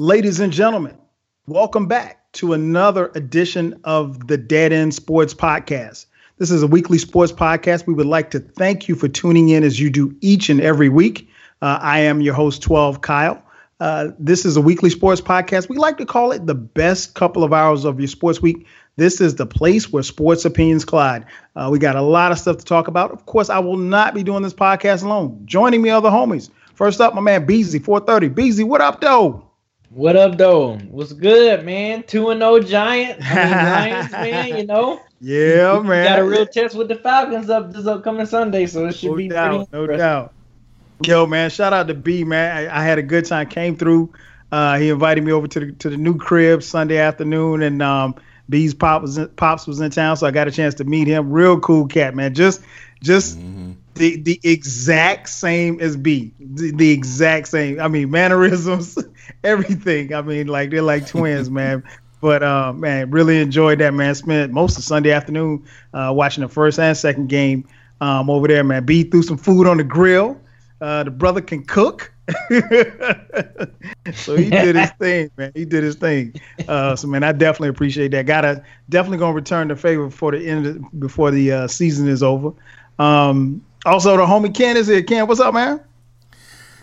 Ladies and gentlemen, welcome back to another edition of the Dead End Sports Podcast. This is a weekly sports podcast. We would like to thank you for tuning in as you do each and every week. Uh, I am your host, 12 Kyle. Uh, this is a weekly sports podcast. We like to call it the best couple of hours of your sports week. This is the place where sports opinions collide. Uh, we got a lot of stuff to talk about. Of course, I will not be doing this podcast alone. Joining me are the homies. First up, my man Beezy, 430. Beezy, what up, though? What up, though? What's good, man? Two and no oh Giant. I mean, Lions, man. You know. Yeah, man. Got a real test with the Falcons up this upcoming Sunday, so it should no be doubt, no doubt. Yo, man, shout out to B, man. I, I had a good time. Came through. Uh, he invited me over to the to the new crib Sunday afternoon, and um, B's pop was in, pops was in town, so I got a chance to meet him. Real cool cat, man. Just just mm-hmm. the the exact same as B. The, the exact same. I mean, mannerisms, everything. I mean, like they're like twins, man. But uh, man, really enjoyed that, man. Spent most of Sunday afternoon uh, watching the first and second game um, over there, man. B threw some food on the grill. Uh, the brother can cook. so he did his thing, man. He did his thing. Uh, so man, I definitely appreciate that. Gotta definitely gonna return the favor before the end of, before the uh, season is over. Um, also, the homie Ken is here. Ken, what's up, man?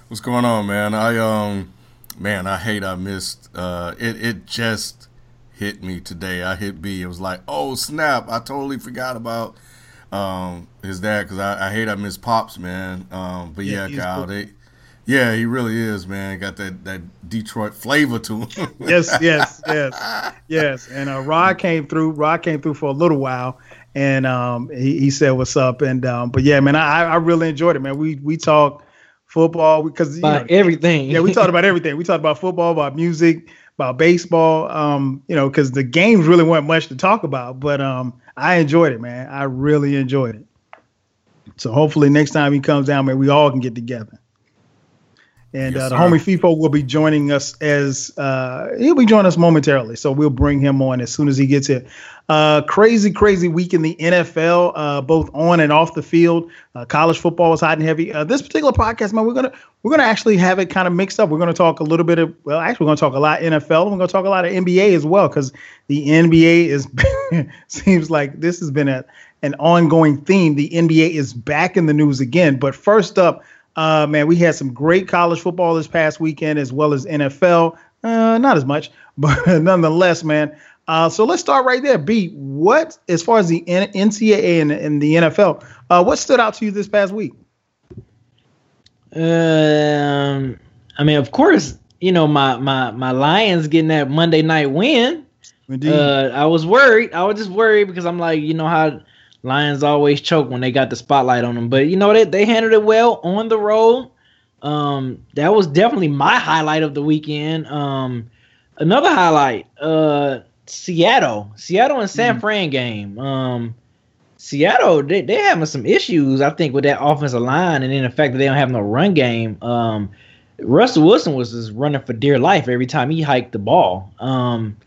What's going on, man? I um, man, I hate I missed. Uh, it it just hit me today. I hit B. It was like, oh snap! I totally forgot about um his dad because I, I hate I miss pops, man. Um, but yeah, yeah Kyle, cool. they. Yeah, he really is, man. Got that, that Detroit flavor to him. yes, yes, yes, yes. And uh, Rod came through. Rod came through for a little while, and um, he, he said what's up. And um, but yeah, man, I, I really enjoyed it, man. We we talked football because about know, everything. Yeah, we talked about everything. We talked about football, about music, about baseball. Um, you know, because the games really weren't much to talk about, but um, I enjoyed it, man. I really enjoyed it. So hopefully next time he comes down, man, we all can get together. And yes, uh, the homie FIFO will be joining us as uh, he'll be joining us momentarily. So we'll bring him on as soon as he gets here. Uh, crazy, crazy week in the NFL, uh, both on and off the field. Uh, college football is hot and heavy. Uh, this particular podcast, man, we're gonna we're gonna actually have it kind of mixed up. We're gonna talk a little bit of well, actually, we're gonna talk a lot NFL. And we're gonna talk a lot of NBA as well because the NBA is seems like this has been a an ongoing theme. The NBA is back in the news again. But first up. Uh, man, we had some great college football this past weekend as well as NFL. Uh, not as much, but nonetheless, man. Uh, so let's start right there. B, what, as far as the NCAA and, and the NFL, uh, what stood out to you this past week? Um, I mean, of course, you know my my my Lions getting that Monday night win. Indeed. Uh, I was worried. I was just worried because I'm like, you know how Lions always choke when they got the spotlight on them. But you know they they handled it well on the road. Um, that was definitely my highlight of the weekend. Um, another highlight, uh, Seattle, Seattle and San mm. Fran game. Um, Seattle they they having some issues, I think, with that offensive line, and then the fact that they don't have no run game. Um, Russell Wilson was just running for dear life every time he hiked the ball. Um,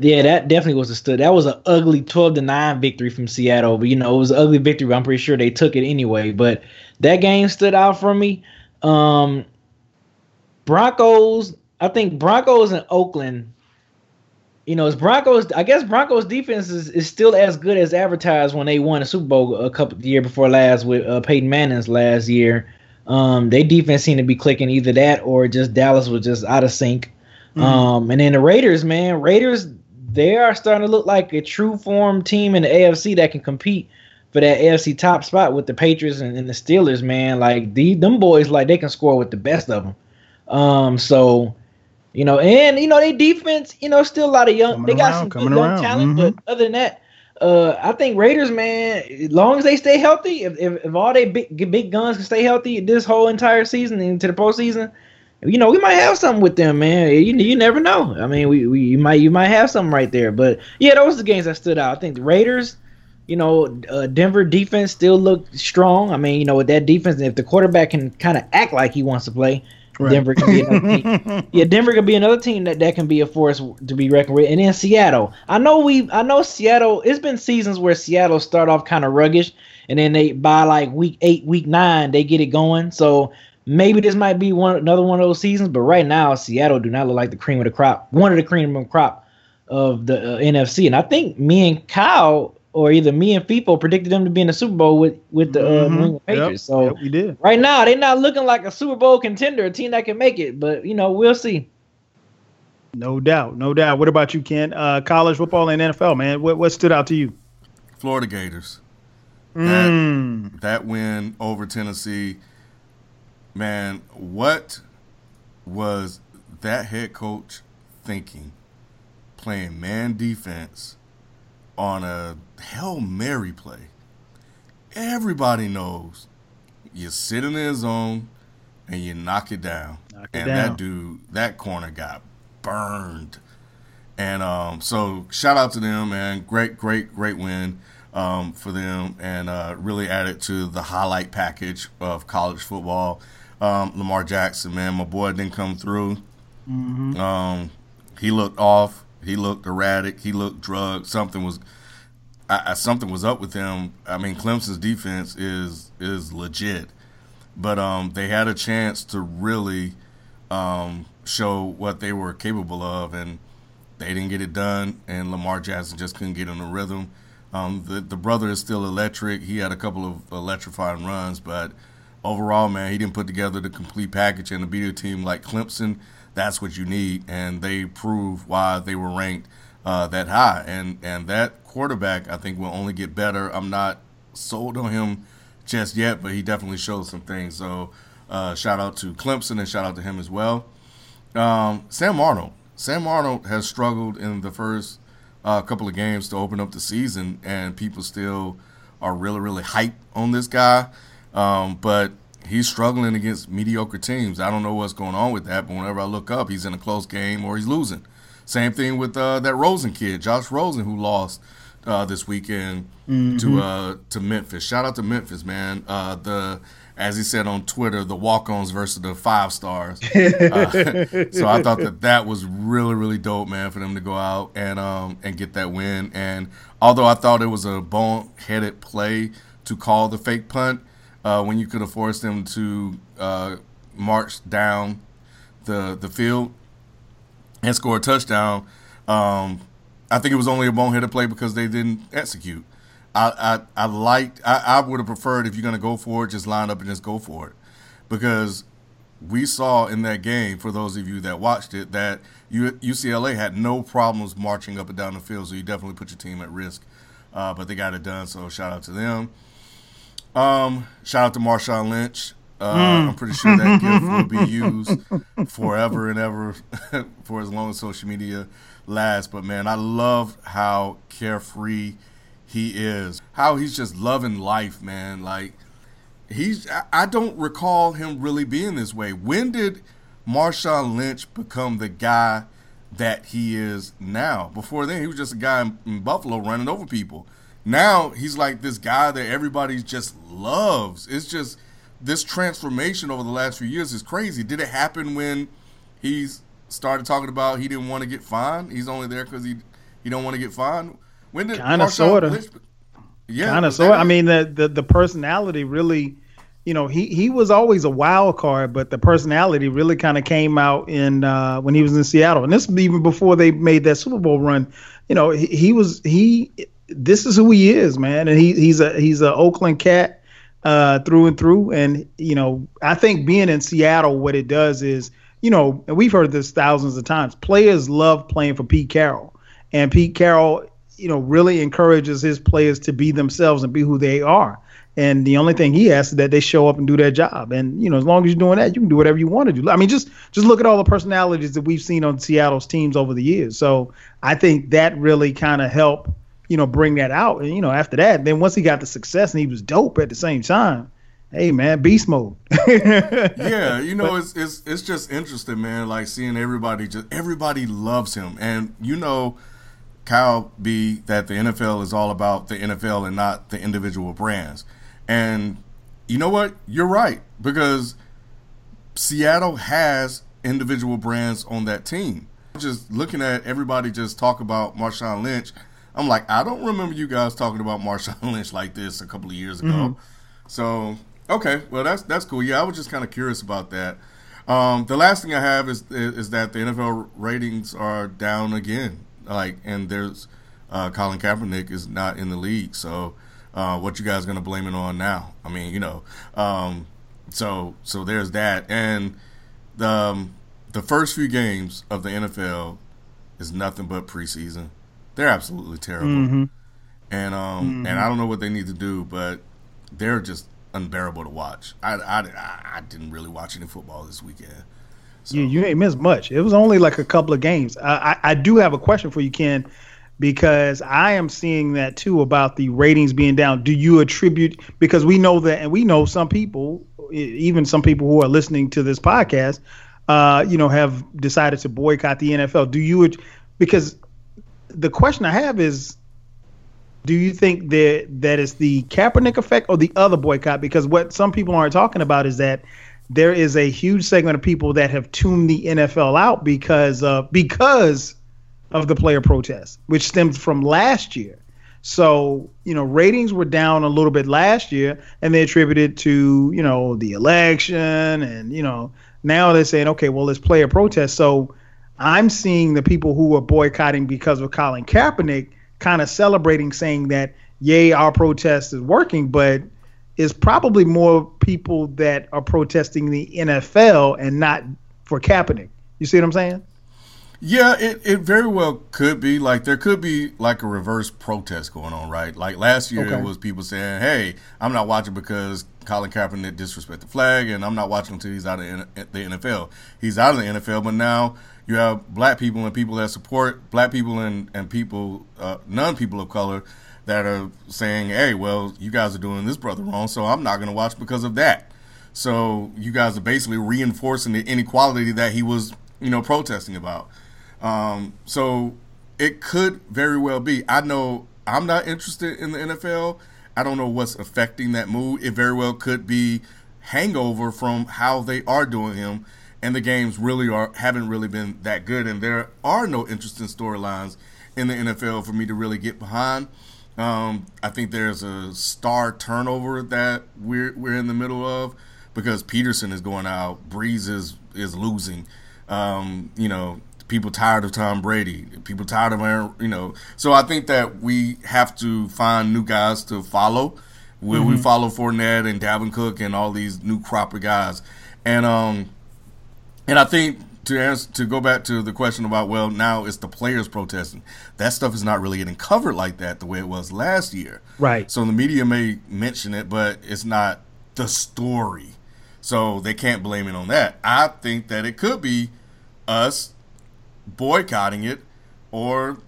yeah, that definitely was a stud. That was an ugly twelve to nine victory from Seattle, but you know it was an ugly victory. But I'm pretty sure they took it anyway. But that game stood out for me. Um, Broncos, I think Broncos and Oakland. You know, it's Broncos. I guess Broncos defense is, is still as good as advertised when they won a Super Bowl a couple the year before last with uh, Peyton Manning's last year. Um, they defense seemed to be clicking either that or just Dallas was just out of sync. Mm-hmm. Um, and then the Raiders, man, Raiders they are starting to look like a true form team in the AFC that can compete for that AFC top spot with the Patriots and, and the Steelers, man. Like the them boys, like they can score with the best of them. Um, so you know, and you know, they defense, you know, still a lot of young. Coming they got around, some good young around. talent, mm-hmm. but other than that, uh, I think Raiders, man, as long as they stay healthy, if if, if all they big big guns can stay healthy this whole entire season into the postseason, you know, we might have something with them, man. You, you never know. I mean, we, we you might you might have something right there. But yeah, those are the games that stood out. I think the Raiders, you know, uh, Denver defense still looked strong. I mean, you know, with that defense, if the quarterback can kind of act like he wants to play, right. Denver can be another team. yeah, Denver can be another team that, that can be a force to be reckoned with. And then Seattle, I know we, I know Seattle. It's been seasons where Seattle start off kind of ruggish, and then they by like week eight, week nine, they get it going. So maybe this might be one another one of those seasons. But right now, Seattle do not look like the cream of the crop, one of the cream of the crop of the uh, NFC. And I think me and Kyle, or either me and FIFO, predicted them to be in the Super Bowl with with the uh, Mhm. New England Patriots. Yep, So yep, we did. right now, they're not looking like a Super Bowl contender, a team that can make it. But you know, we'll see. No doubt, no doubt. What about you, Ken? Uh, college football and NFL, man. What what stood out to you? Florida Gators. Mm. That win over Tennessee, man, what was that head coach thinking? Playing man defense on a Hail Mary play. Everybody knows you sit in the zone and you knock it down. Knock it and down. that dude, that corner got burned. And um, so shout out to them, man. Great, great, great win um, for them, and uh, really added to the highlight package of college football. Um, Lamar Jackson, man, my boy didn't come through. Mm-hmm. Um, he looked off. He looked erratic. He looked drugged. Something was, I, I, something was up with him. I mean, Clemson's defense is is legit, but um, they had a chance to really um, show what they were capable of, and they didn't get it done. And Lamar Jackson just couldn't get in the rhythm. Um, the the brother is still electric. He had a couple of electrifying runs, but overall, man, he didn't put together the complete package. And to beat a team like Clemson, that's what you need. And they prove why they were ranked uh, that high. And and that quarterback, I think, will only get better. I'm not sold on him just yet, but he definitely showed some things. So uh, shout out to Clemson and shout out to him as well. Um, Sam Darnold. Sam Darnold has struggled in the first uh, couple of games to open up the season, and people still are really, really hyped on this guy. Um, but he's struggling against mediocre teams. I don't know what's going on with that, but whenever I look up, he's in a close game or he's losing. Same thing with uh, that Rosen kid, Josh Rosen, who lost uh, this weekend to uh, to Memphis. Shout out to Memphis, man. Uh, the as he said on Twitter, the walk-ons versus the five stars. Uh, so I thought that that was really, really dope, man, for them to go out and um and get that win. And although I thought it was a bone-headed play to call the fake punt, uh, when you could have forced them to uh, march down the the field and score a touchdown, um, I think it was only a boneheaded play because they didn't execute. I I, I liked. I, I would have preferred if you're going to go for it, just line up and just go for it, because we saw in that game, for those of you that watched it, that UCLA had no problems marching up and down the field. So you definitely put your team at risk, uh, but they got it done. So shout out to them. Um, shout out to Marshawn Lynch. Uh, I'm pretty sure that gift will be used forever and ever for as long as social media lasts. But man, I love how carefree he is. How he's just loving life, man. Like he's I- don't recall him really being this way. When did Marshawn Lynch become the guy that he is now? Before then, he was just a guy in, in Buffalo running over people. Now he's like this guy that everybody just loves. It's just this transformation over the last few years is crazy. Did it happen when he's started talking about he didn't want to get fined? He's only there because he he don't want to get fined. When did Kinda, sorta. Yeah, kind of was so. I mean, the, the the personality really, you know, he he was always a wild card, but the personality really kind of came out in uh, when he was in Seattle, and this even before they made that Super Bowl run. You know, he, he was he. This is who he is, man, and he he's a he's a Oakland cat uh, through and through. And you know, I think being in Seattle, what it does is, you know, and we've heard this thousands of times. Players love playing for Pete Carroll, and Pete Carroll, you know, really encourages his players to be themselves and be who they are. And the only thing he asks is that they show up and do their job. And you know, as long as you're doing that, you can do whatever you want to do. I mean, just just look at all the personalities that we've seen on Seattle's teams over the years. So I think that really kind of helped, you know, bring that out. And you know, after that, then once he got the success and he was dope at the same time, hey man, beast mode. yeah, you know, it's it's it's just interesting, man. Like seeing everybody just everybody loves him, and you know, Kyle B that the NFL is all about the NFL and not the individual brands. And you know what? You're right because Seattle has individual brands on that team. Just looking at everybody just talk about Marshawn Lynch, I'm like, I don't remember you guys talking about Marshawn Lynch like this a couple of years ago. So Okay, well that's that's cool. Yeah, I was just kind of curious about that. Um, the last thing I have is is that the NFL ratings are down again. Like, and there's uh, Colin Kaepernick is not in the league. So, uh, what you guys gonna blame it on now? I mean, you know, um, so so there's that, and the um, the first few games of the NFL is nothing but preseason. They're absolutely terrible, mm-hmm. and um, mm-hmm. and I don't know what they need to do, but they're just unbearable to watch. I, I, I didn't really watch any football this weekend. So. Yeah, you ain't missed much. It was only like a couple of games. I, I, I do have a question for you, Ken, because I am seeing that too about the ratings being down. Do you attribute because we know that, and we know some people, even some people who are listening to this podcast, uh, you know, have decided to boycott the NFL. Do you? Because the question I have is, do you think that that is the Kaepernick effect or the other boycott? Because what some people aren't talking about is that there is a huge segment of people that have tuned the NFL out because of because of the player protests, which stems from last year. So, you know, ratings were down a little bit last year and they attributed to, you know, the election and, you know, now they're saying, okay, well, let's play a protest. So I'm seeing the people who are boycotting because of Colin Kaepernick kind of celebrating, saying that, yay, our protest is working, but is probably more people that are protesting the NFL and not for Kaepernick. You see what I'm saying? Yeah, it, it very well could be. Like there could be like a reverse protest going on, right? Like last year okay. it was people saying, "Hey, I'm not watching because Colin Kaepernick disrespect the flag, and I'm not watching until he's out of the NFL. He's out of the NFL, but now you have black people and people that support black people and and people uh, non people of color that are saying, "Hey, well, you guys are doing this brother wrong, so I'm not going to watch because of that." So you guys are basically reinforcing the inequality that he was, you know, protesting about. Um, so it could very well be. I know I'm not interested in the NFL. I don't know what's affecting that mood. It very well could be hangover from how they are doing him and the games really are haven't really been that good, and there are no interesting storylines in the NFL for me to really get behind. Um, I think there's a star turnover that we're we're in the middle of because Peterson is going out, Brees is is losing. Um, you know, people tired of Tom Brady, people tired of Aaron, you know. So I think that we have to find new guys to follow. Will mm-hmm. we follow Fournette and Dalvin Cook and all these new crop of guys? And um, and I think to answer, to go back to the question about well now it's the players protesting. That stuff is not really getting covered like that the way it was last year. Right. So the media may mention it but it's not the story. So they can't blame it on that. I think that it could be us boycotting it or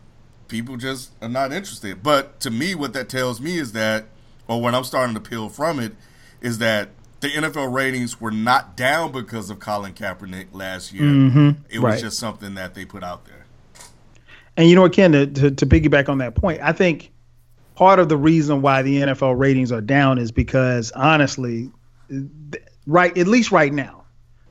people just are not interested. But to me what that tells me is that or what i'm starting to peel from it is that the NFL ratings were not down because of Colin Kaepernick last year. Mm-hmm. It was right. just something that they put out there. And you know what, Ken, to, to, to piggyback on that point, I think part of the reason why the NFL ratings are down is because honestly, right at least right now,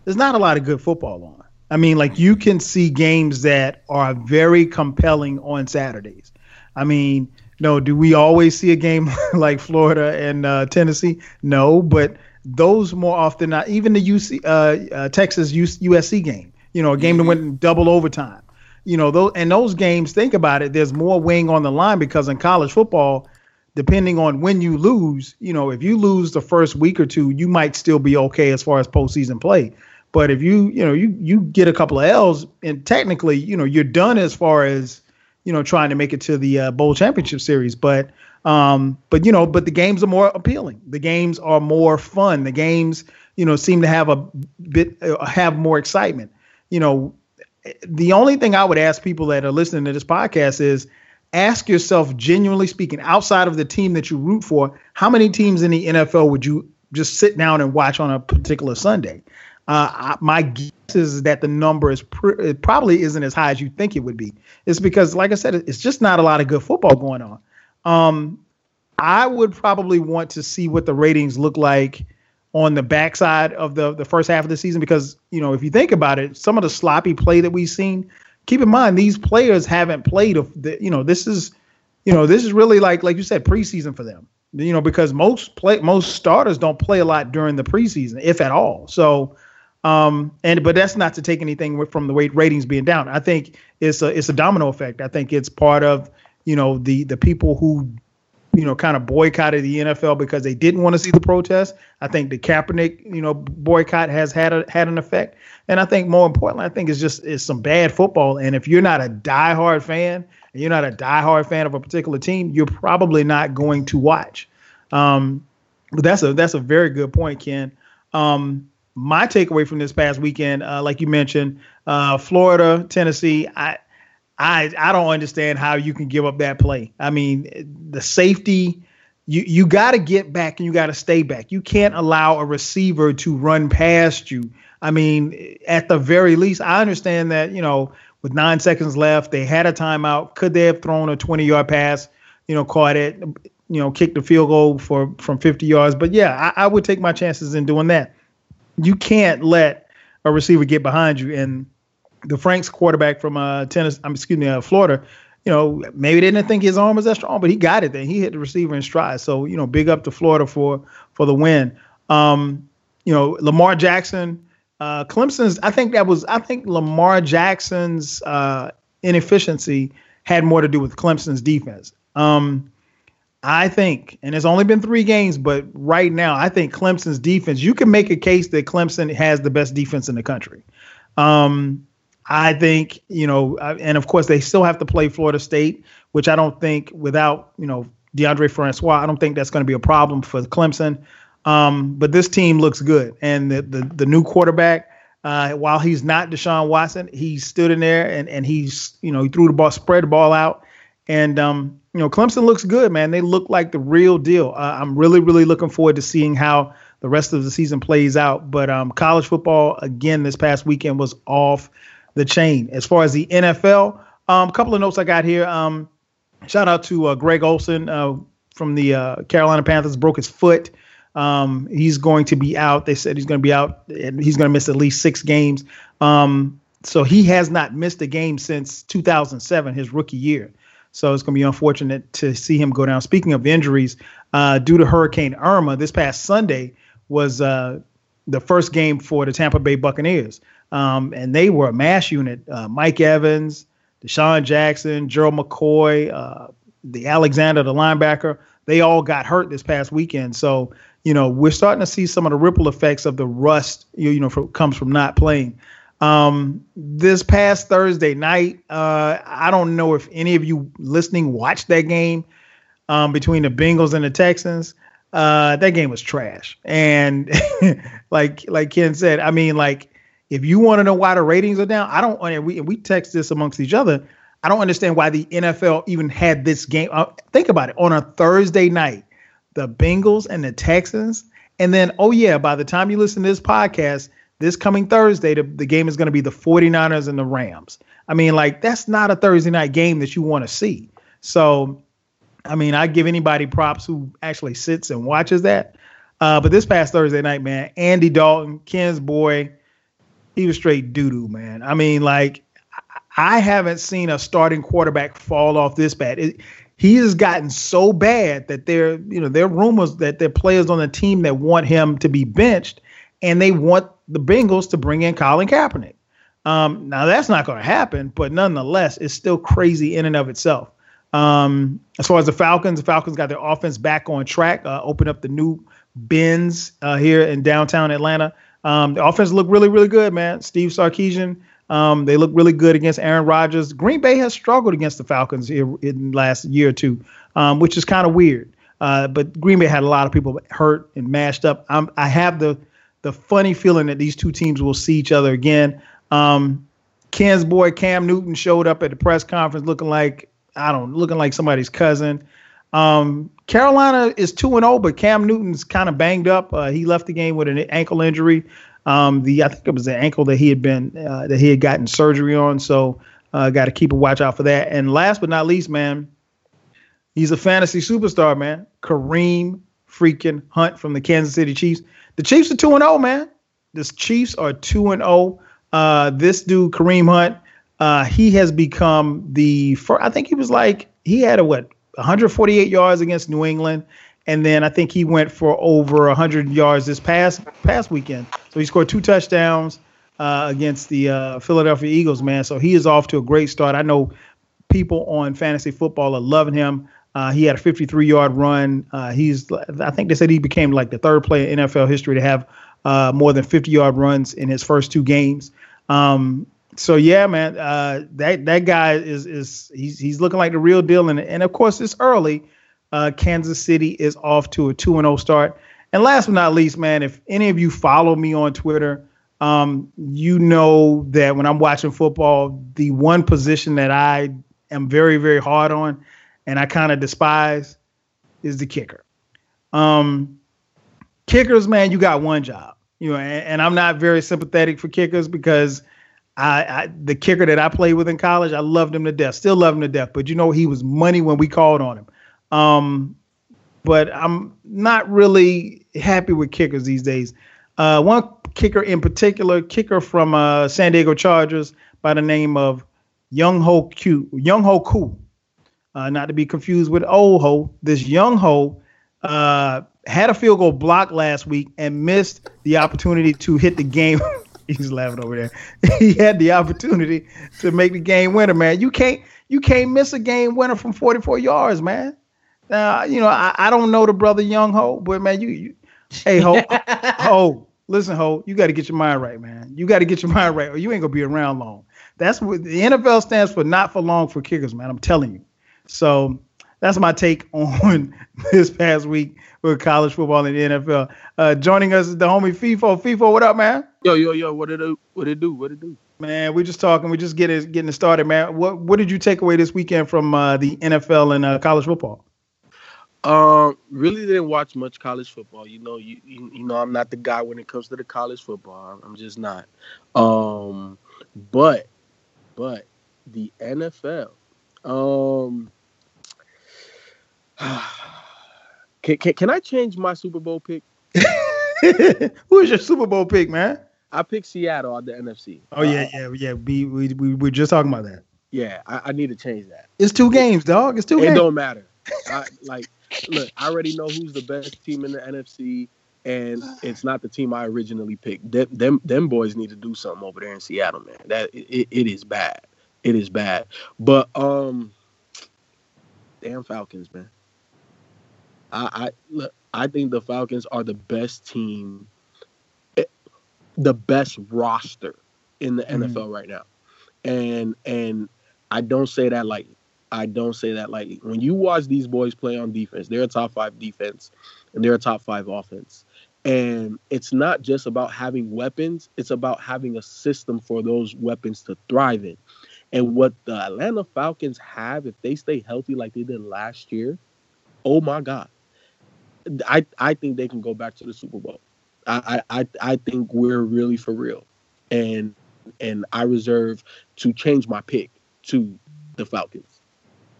there's not a lot of good football on. I mean, like you can see games that are very compelling on Saturdays. I mean, no, do we always see a game like Florida and uh, Tennessee? No, but those more often not even the UC uh, uh, Texas USC game. You know, a game mm-hmm. that went double overtime. You know, those and those games. Think about it. There's more weighing on the line because in college football, depending on when you lose, you know, if you lose the first week or two, you might still be okay as far as postseason play. But if you, you know, you you get a couple of L's, and technically, you know, you're done as far as you know trying to make it to the uh, bowl championship series. But um, but you know, but the games are more appealing. The games are more fun. The games, you know, seem to have a bit uh, have more excitement. You know, the only thing I would ask people that are listening to this podcast is ask yourself, genuinely speaking, outside of the team that you root for, how many teams in the NFL would you just sit down and watch on a particular Sunday? Uh, my guess is that the number is pr- probably isn't as high as you think it would be. It's because, like I said, it's just not a lot of good football going on. Um, I would probably want to see what the ratings look like on the backside of the the first half of the season because you know if you think about it, some of the sloppy play that we've seen. Keep in mind these players haven't played. A, you know this is you know this is really like like you said preseason for them. You know, because most play most starters don't play a lot during the preseason, if at all. So, um, and but that's not to take anything from the weight ratings being down. I think it's a it's a domino effect. I think it's part of you know the the people who you know, kind of boycotted the NFL because they didn't want to see the protest. I think the Kaepernick, you know, boycott has had a, had an effect, and I think more importantly, I think it's just it's some bad football. And if you're not a diehard fan, and you're not a diehard fan of a particular team, you're probably not going to watch. Um, but that's a that's a very good point, Ken. Um, my takeaway from this past weekend, uh, like you mentioned, uh, Florida, Tennessee, I I I don't understand how you can give up that play. I mean, the safety you you got to get back and you got to stay back. You can't allow a receiver to run past you. I mean, at the very least, I understand that, you know, with 9 seconds left, they had a timeout. Could they have thrown a 20-yard pass, you know, caught it, you know, kicked the field goal for from 50 yards? But yeah, I, I would take my chances in doing that. You can't let a receiver get behind you and the Franks quarterback from uh Tennessee, I'm excuse me, uh, Florida, you know, maybe they didn't think his arm was that strong, but he got it then. He hit the receiver in stride. So, you know, big up to Florida for for the win. Um, you know, Lamar Jackson, uh, Clemson's I think that was I think Lamar Jackson's uh inefficiency had more to do with Clemson's defense. Um, I think, and it's only been three games, but right now, I think Clemson's defense, you can make a case that Clemson has the best defense in the country. Um, I think, you know, and of course they still have to play Florida State, which I don't think without, you know, Deondre Francois, I don't think that's going to be a problem for Clemson. Um, but this team looks good. And the the, the new quarterback, uh, while he's not Deshaun Watson, he stood in there and, and he's, you know, he threw the ball, spread the ball out. And, um, you know, Clemson looks good, man. They look like the real deal. Uh, I'm really, really looking forward to seeing how the rest of the season plays out. But um, college football, again, this past weekend was off the chain. As far as the NFL, a um, couple of notes I got here. Um, shout out to uh, Greg Olsen uh, from the uh, Carolina Panthers, broke his foot. Um, he's going to be out. They said he's going to be out and he's going to miss at least six games. Um, so he has not missed a game since 2007, his rookie year. So it's going to be unfortunate to see him go down. Speaking of injuries, uh, due to Hurricane Irma, this past Sunday was uh, the first game for the Tampa Bay Buccaneers. Um, and they were a mass unit. Uh, Mike Evans, DeSean Jackson, Gerald McCoy, uh, the Alexander, the linebacker, they all got hurt this past weekend. So, you know, we're starting to see some of the ripple effects of the rust, you, you know, comes from not playing. Um, this past Thursday night, uh, I don't know if any of you listening watched that game um, between the Bengals and the Texans. Uh, that game was trash. And like like Ken said, I mean, like if you want to know why the ratings are down, I don't. And we we text this amongst each other. I don't understand why the NFL even had this game. Uh, think about it on a Thursday night, the Bengals and the Texans, and then oh yeah, by the time you listen to this podcast, this coming Thursday, the, the game is going to be the 49ers and the Rams. I mean, like that's not a Thursday night game that you want to see. So, I mean, I give anybody props who actually sits and watches that. Uh, but this past Thursday night, man, Andy Dalton, Ken's boy he was straight doo doo, man. I mean, like I haven't seen a starting quarterback fall off this bad. It, he has gotten so bad that there, you know, there are rumors that there are players on the team that want him to be benched, and they want the Bengals to bring in Colin Kaepernick. Um, now that's not going to happen, but nonetheless, it's still crazy in and of itself. Um, as far as the Falcons, the Falcons got their offense back on track. Uh, up the new Benz uh, here in downtown Atlanta. Um, the offense looked really, really good, man. Steve Sarkisian, um, they look really good against Aaron Rodgers. Green Bay has struggled against the Falcons in the last year or two, um, which is kind of weird. Uh, but Green Bay had a lot of people hurt and mashed up. I'm, i have the the funny feeling that these two teams will see each other again. Um, Ken's boy Cam Newton showed up at the press conference looking like I don't looking like somebody's cousin. Um, Carolina is two and zero, oh, but Cam Newton's kind of banged up. Uh, he left the game with an ankle injury. Um, the I think it was the ankle that he had been uh, that he had gotten surgery on. So uh, got to keep a watch out for that. And last but not least, man, he's a fantasy superstar, man. Kareem freaking Hunt from the Kansas City Chiefs. The Chiefs are two and zero, oh, man. The Chiefs are two and zero. Uh, this dude Kareem Hunt, uh, he has become the first. I think he was like he had a what 148 yards against New England. and then I think he went for over 100 yards this past past weekend. So he scored two touchdowns uh, against the uh, Philadelphia Eagles, man. So he is off to a great start. I know people on fantasy football are loving him. Uh, he had a 53 yard run. Uh, he's, I think they said he became like the third player in NFL history to have uh, more than 50 yard runs in his first two games. Um, so yeah, man, uh, that that guy is is he's he's looking like the real deal, and and of course it's early. Uh, Kansas City is off to a two and zero oh start. And last but not least, man, if any of you follow me on Twitter, um, you know that when I'm watching football, the one position that I am very very hard on and I kind of despise is the kicker. Um, kickers, man, you got one job, you know, and, and I'm not very sympathetic for kickers because I, I, the kicker that I played with in college, I loved him to death, still love him to death. But you know, he was money when we called on him. Um, but I'm not really happy with kickers these days. Uh, one kicker in particular, kicker from uh, San Diego Chargers by the name of Young Ho Koo, Young Ho Koo uh, not to be confused with old ho. This young ho uh, had a field goal block last week and missed the opportunity to hit the game. He's laughing over there. he had the opportunity to make the game winner, man. You can't you can't miss a game winner from 44 yards, man. Now, you know, I, I don't know the brother Young Ho, but man, you, you hey Ho, Ho, listen, Ho, you got to get your mind right, man. You got to get your mind right, or you ain't gonna be around long. That's what the NFL stands for, not for long for kickers, man. I'm telling you. So that's my take on this past week with college football and the NFL. Uh, joining us is the homie FIFO. FIFO, what up, man? Yo, yo, yo, what did it what it do? What it do? Man, we're just talking. We're just getting getting it started, man. What what did you take away this weekend from uh, the NFL and uh, college football? Um, really didn't watch much college football. You know, you, you you know, I'm not the guy when it comes to the college football. I'm just not. Um, but but the NFL um, can, can can I change my Super Bowl pick? Who's your Super Bowl pick, man? I picked Seattle on the NFC. Oh yeah, yeah, yeah. We we we were just talking about that. Yeah, I, I need to change that. It's two games, dog. It's two. It games. don't matter. I, like, look, I already know who's the best team in the NFC, and it's not the team I originally picked. Them them, them boys need to do something over there in Seattle, man. That it, it is bad it is bad. But um, damn Falcons, man. I I look, I think the Falcons are the best team, eh, the best roster in the mm-hmm. NFL right now, and and I don't say that like I don't say that like when you watch these boys play on defense, they're a top five defense and they're a top five offense. And it's not just about having weapons, it's about having a system for those weapons to thrive in. And what the Atlanta Falcons have, if they stay healthy like they did last year, oh my God. I, I think they can go back to the Super Bowl. I, I, I think we're really for real. And and I reserve to change my pick to the Falcons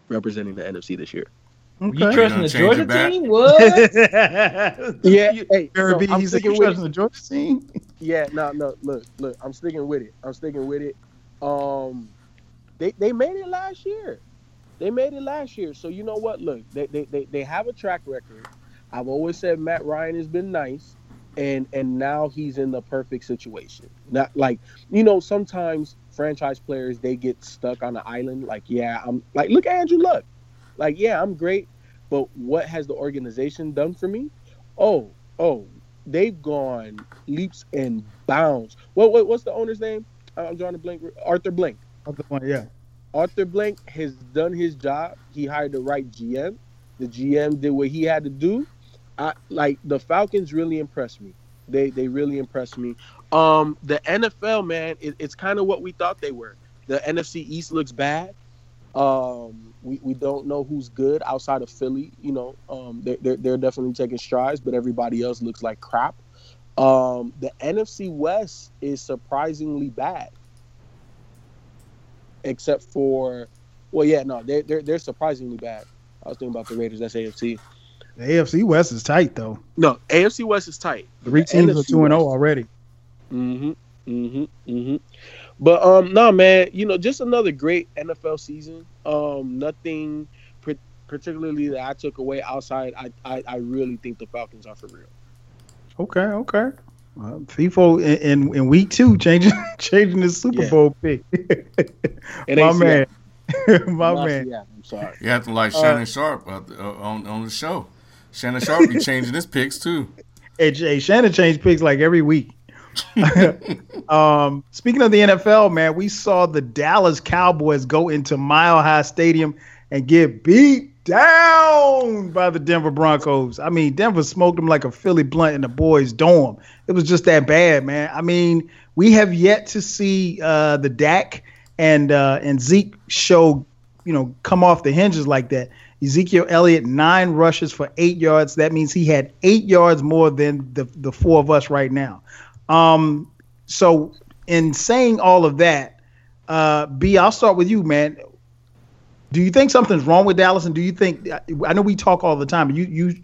representing the NFC this year. Okay. You trusting the Georgia team? What? yeah. Hey, so I'm sticking with the Georgia team. Yeah. No. No. Look. Look. I'm sticking with it. I'm sticking with it. Um, they they made it last year. They made it last year. So you know what? Look, they they, they, they have a track record. I've always said Matt Ryan has been nice, and and now he's in the perfect situation. Not like you know sometimes franchise players they get stuck on an island. Like yeah, I'm like look at Andrew Luck. Like yeah, I'm great, but what has the organization done for me? Oh oh, they've gone leaps and bounds. What, what what's the owner's name? Uh, I'm drawing a blank. Arthur Blank. Arthur Blank, yeah. Arthur Blank has done his job. He hired the right GM. The GM did what he had to do. I like the Falcons really impressed me. They they really impressed me. Um, the NFL man, it, it's kind of what we thought they were. The NFC East looks bad. Um, we, we don't know who's good outside of Philly. You know, um, they're, they're, they're definitely taking strides, but everybody else looks like crap. Um, the NFC West is surprisingly bad except for, well, yeah, no, they're they're, they're surprisingly bad. I was thinking about the Raiders. That's AFC. The AFC West is tight though. No, AFC West is tight. Three teams are two and zero oh already. Mm-hmm. Mm-hmm. Mm-hmm. But um, no, man, you know, just another great NFL season. Um, nothing, particularly that I took away outside, I, I, I really think the Falcons are for real. Okay, okay. Uh, FIFO in, in, in week two changing changing the Super Yeah. Bowl pick. My man, my man. Seattle, I'm sorry. You have to like Uh, Shannon Sharpe uh, uh, on on the show. Shannon Sharpe be changing his picks too. Hey, Shannon changed picks like every week. um, speaking of the NFL, man, we saw the Dallas Cowboys go into Mile High Stadium and get beat down by the Denver Broncos. I mean, Denver smoked them like a Philly blunt in the boys' dorm. It was just that bad, man. I mean, we have yet to see uh, the Dak and uh, and Zeke show, you know, come off the hinges like that. Ezekiel Elliott nine rushes for eight yards. That means he had eight yards more than the the four of us right now. Um, so in saying all of that, uh, B, I'll start with you, man. Do you think something's wrong with Dallas? And do you think I know we talk all the time, but you you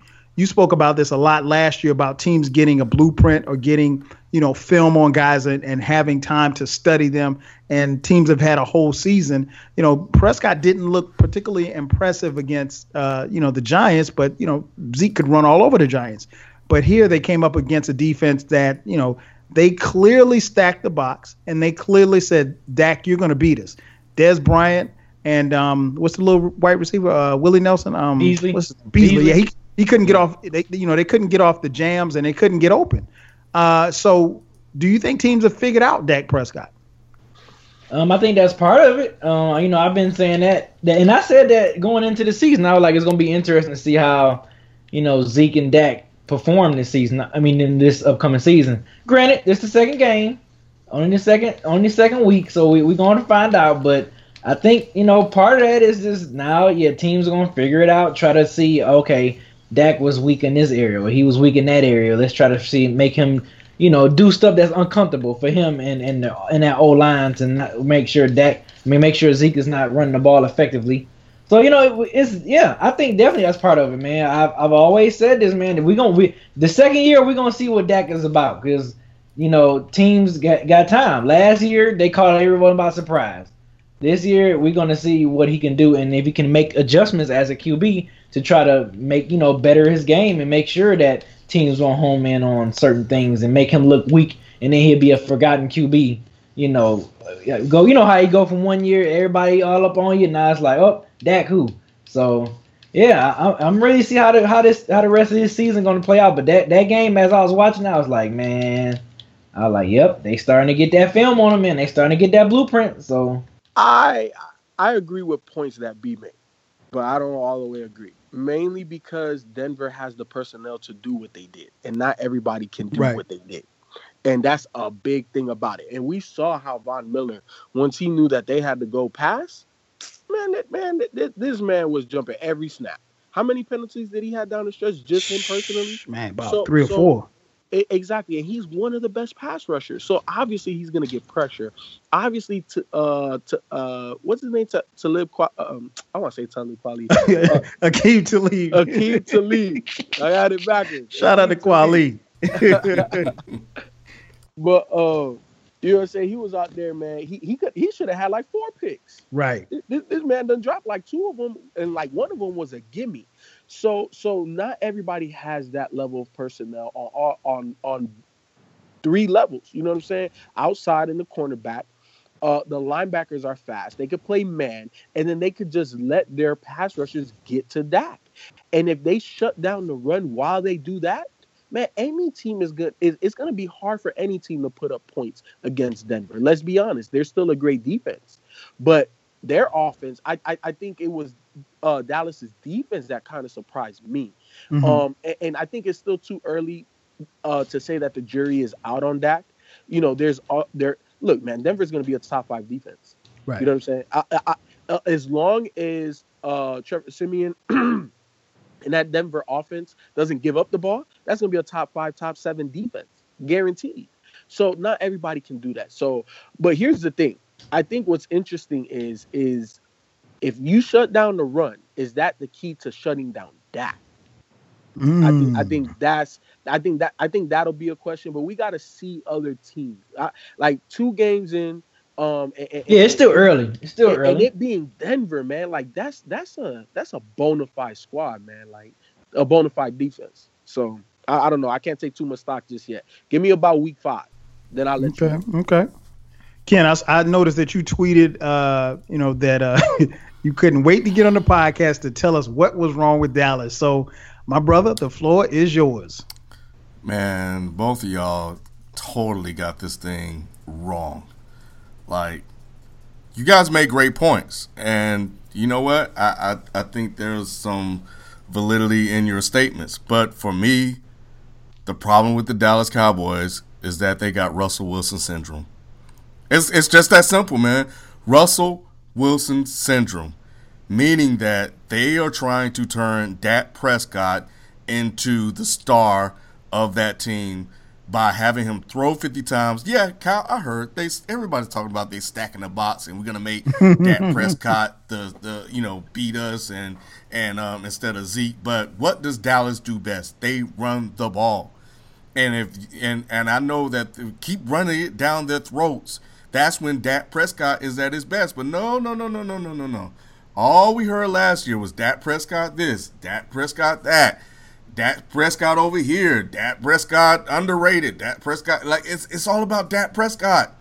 you spoke about this a lot last year about teams getting a blueprint or getting you know film on guys and, and having time to study them and teams have had a whole season. You know prescott didn't look particularly impressive against uh, you know the giants but you know zeke could run all over the giants. But here they came up against a defense that you know they clearly stacked the box and they clearly said dak you're going to beat us. Dez Bryant and um, what's the little white receiver uh, willie nelson? Um, Beasley. beasley, Beasley. yeah he, he couldn't get off they, you know they couldn't get off the jams and they couldn't get open uh, so do you think teams have figured out Dak Prescott? Um, I think that's part of it. Uh, you know, I've been saying that, that, and I said that going into the season. I was like, it's gonna be interesting to see how, you know, Zeke and Dak perform this season. I mean, in this upcoming season. Granted, is the second game, only the second, only the second week, so we we going to find out. But I think you know, part of that is just now, yeah, teams are gonna figure it out, try to see, okay, Dak was weak in this area, or he was weak in that area. Let's try to see, make him you know, do stuff that's uncomfortable for him and and and that old lines and make sure Dak, I mean, make sure Zeke is not running the ball effectively. So you know, it, it's yeah, I think definitely that's part of it, man. I've I've always said this, man. We gonna we the second year we're gonna see what Dak is about because you know teams got got time. Last year they caught everyone by surprise. This year we're gonna see what he can do and if he can make adjustments as a QB to try to make you know better his game and make sure that teams won't home in on certain things and make him look weak and then he'll be a forgotten QB. You know, go. You know how you go from one year, everybody all up on you. And now it's like, oh, Dak who? So yeah, I, I'm really see how the how this how the rest of this season going to play out. But that that game, as I was watching, I was like, man, I was like, yep, they starting to get that film on them, and they starting to get that blueprint. So I I agree with points that B made, but I don't all the way agree. Mainly because Denver has the personnel to do what they did, and not everybody can do Right. what they did. And that's a big thing about it. And we saw how Von Miller, once he knew that they had to go pass, man, that man, that, this man was jumping every snap. How many penalties did he have down the stretch? Just him personally? Man, about So- three or so- four. Exactly, and he's one of the best pass rushers. So obviously he's gonna get pressure. Obviously, to uh to uh what's his name? To Talib, Kwa- um, I want to say Talib Kweli. Akeem Talib. Akeem Talib. I had it backwards. Shout out to Akeem Kweli. But uh, you know what I'm saying? He was out there, man. He he could he should have had like four picks. right. This, this man done dropped like two of them, and like one of them was a gimme. So so not everybody has that level of personnel on on on three levels. You know what I'm saying? Outside in the cornerback. Uh, the linebackers are fast. They could play man, and then they could just let their pass rushers get to Dak. And if they shut down the run while they do that, man, any team is good. It's going to be hard for any team to put up points against Denver. Let's be honest; they're still a great defense, but their offense, I I, I think it was uh, Dallas's defense that kind of surprised me. Mhm. Um, and, and I think it's still too early uh, to say that the jury is out on Dak. You know, there's uh, there. Look, man, Denver's going to be a top five defense. right. You know what I'm saying? I, I, I, uh, as long as uh, Trevor Siemian and that Denver offense doesn't give up the ball, that's going to be a top five, top seven defense, guaranteed. So not everybody can do that. So, but here's the thing. I think what's interesting is is if you shut down the run, is that the key to shutting down Dak? I think I Mm. think that's I think that I think that'll be a question, but we got to see other teams. I, like two games in, Um, and, and, yeah, it's still early. It's still and, early. And it being Denver, man, like that's that's a that's a bona fide squad, man. Like a bona fide defense. So I, I don't know. I can't take too much stock just yet. Give me about week five, then I'll let okay, you. Okay. Ken, I, I noticed that you tweeted, uh, you know, that uh, you couldn't wait to get on the podcast to tell us what was wrong with Dallas. So, my brother, the floor is yours. Man, both of y'all totally got this thing wrong. Like, you guys make great points, and you know what? I I, I think there's some validity in your statements, but for me, the problem with the Dallas Cowboys is that they got Russell Wilson syndrome. It's it's just that simple, man. Russell Wilson syndrome, meaning that they are trying to turn Dak Prescott into the star of that team by having him throw 50 times. Yeah, Kyle, I heard they everybody's talking about they stacking the box and we're gonna make Dak Prescott the the you know beat us and and um, instead of Zeke. But what does Dallas do best? They run the ball, and if and and I know that keep running it down their throats. That's when Dak Prescott is at his best. But no, no, no, no, no, no, no, no. All we heard last year was Dak Prescott this, Dak Prescott that. Dak Prescott over here, Dak Prescott underrated, Dak Prescott like it's it's all about Dak Prescott.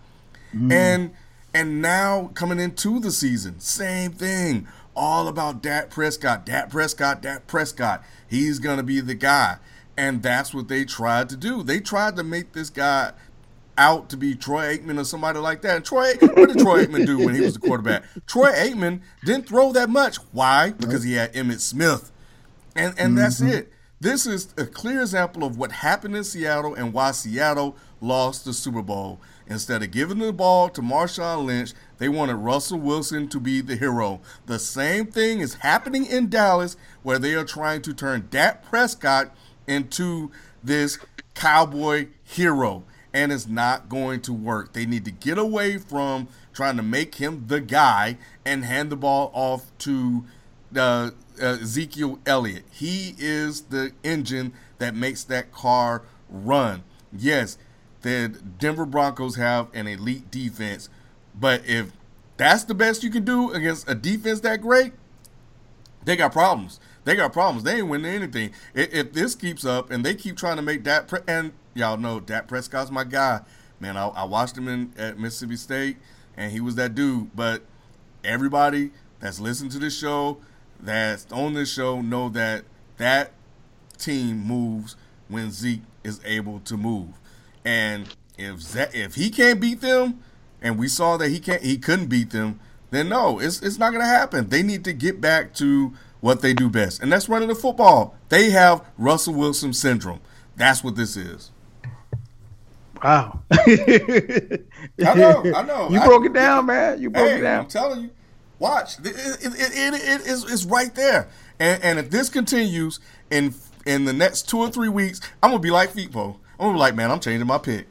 Mm. And and now coming into the season, same thing. All about Dak Prescott, Dak Prescott, Dak Prescott. He's gonna be the guy. And that's what they tried to do. They tried to make this guy out to be Troy Aikman or somebody like that. And Troy, what did Troy Aikman do when he was the quarterback? Troy Aikman didn't throw that much. Why? Because he had Emmitt Smith. And and mm-hmm. that's it. This is a clear example of what happened in Seattle and why Seattle lost the Super Bowl. Instead of giving the ball to Marshawn Lynch, they wanted Russell Wilson to be the hero. The same thing is happening in Dallas, where they are trying to turn Dak Prescott into this cowboy hero and it's not going to work. They need to get away from trying to make him the guy and hand the ball off to uh, uh, Ezekiel Elliott. He is the engine that makes that car run. Yes, the Denver Broncos have an elite defense, but if that's the best you can do against a defense that great, they got problems. They got problems. They ain't winning anything. If, this keeps up and they keep trying to make that, and y'all know Dak Prescott's my guy. Man, I, I watched him in at Mississippi State, and he was that dude. But everybody that's listened to this show, that's on this show, know that that team moves when Zeke is able to move. And if Zach, if he can't beat them, and we saw that he can't, he couldn't beat them, then no, it's it's not gonna happen. They need to get back to what they do best, and that's running the football. They have Russell Wilson syndrome. That's what this is. Wow. I know, I know. You I, broke it down, man. You broke hey, it down. I'm telling you. Watch. It, it, it, it is, it's right there. And, and if this continues in in the next two or three weeks, I'm gonna be like FIFO. I'm gonna be like, man, I'm changing my pick.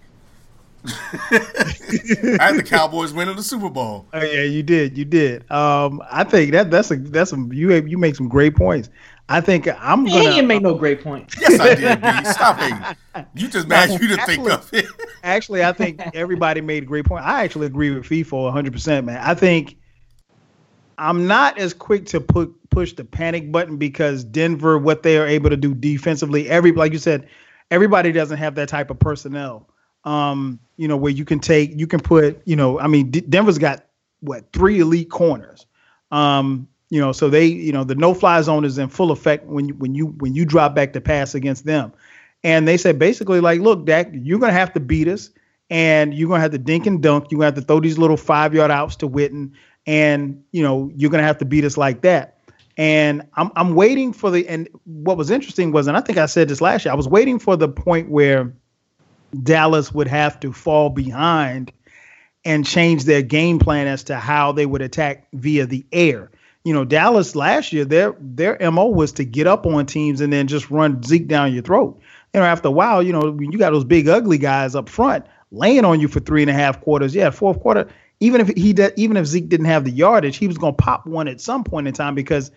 I had the Cowboys winning the Super Bowl. Oh yeah, you did, you did. Um, I think that that's a that's some you you make some great points. I think I'm gonna. You didn't make no great point. Yes, I did. B. Stop hating. You just mad you to think of it. actually, I think everybody made a great point. I actually agree with FIFO 100, percent man. I think I'm not as quick to put push the panic button because Denver, what they are able to do defensively, every like you said, everybody doesn't have that type of personnel um, you know, where you can take, you can put, you know, I mean, D- Denver's got what three elite corners. Um, you know, so they, you know, the no-fly zone is in full effect when you when you when you drop back to pass against them. And they said basically like, look, Dak, you're gonna have to beat us, and you're gonna have to dink and dunk. You're gonna have to throw these little five-yard outs to Witten, and you know, you're gonna have to beat us like that. And I'm I'm waiting for the and what was interesting was, and I think I said this last year, I was waiting for the point where Dallas would have to fall behind and change their game plan as to how they would attack via the air. You know, Dallas last year, their their MO was to get up on teams and then just run Zeke down your throat. You know, after a while, you know, when you got those big ugly guys up front laying on you for three and a half quarters, yeah, fourth quarter, even if he did, even if Zeke didn't have the yardage, he was gonna pop one at some point in time because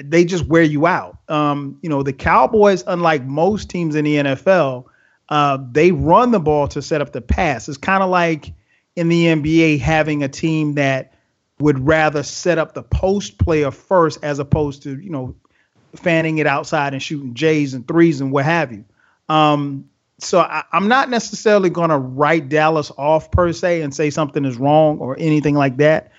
they just wear you out. Um, you know, the Cowboys, unlike most teams in the NFL, uh, they run the ball to set up the pass. It's kind of like, in the NBA having a team that would rather set up the post player first as opposed to, you know, fanning it outside and shooting J's and threes and what have you. Um, so I, am not necessarily going to write Dallas off per se and say something is wrong or anything like that.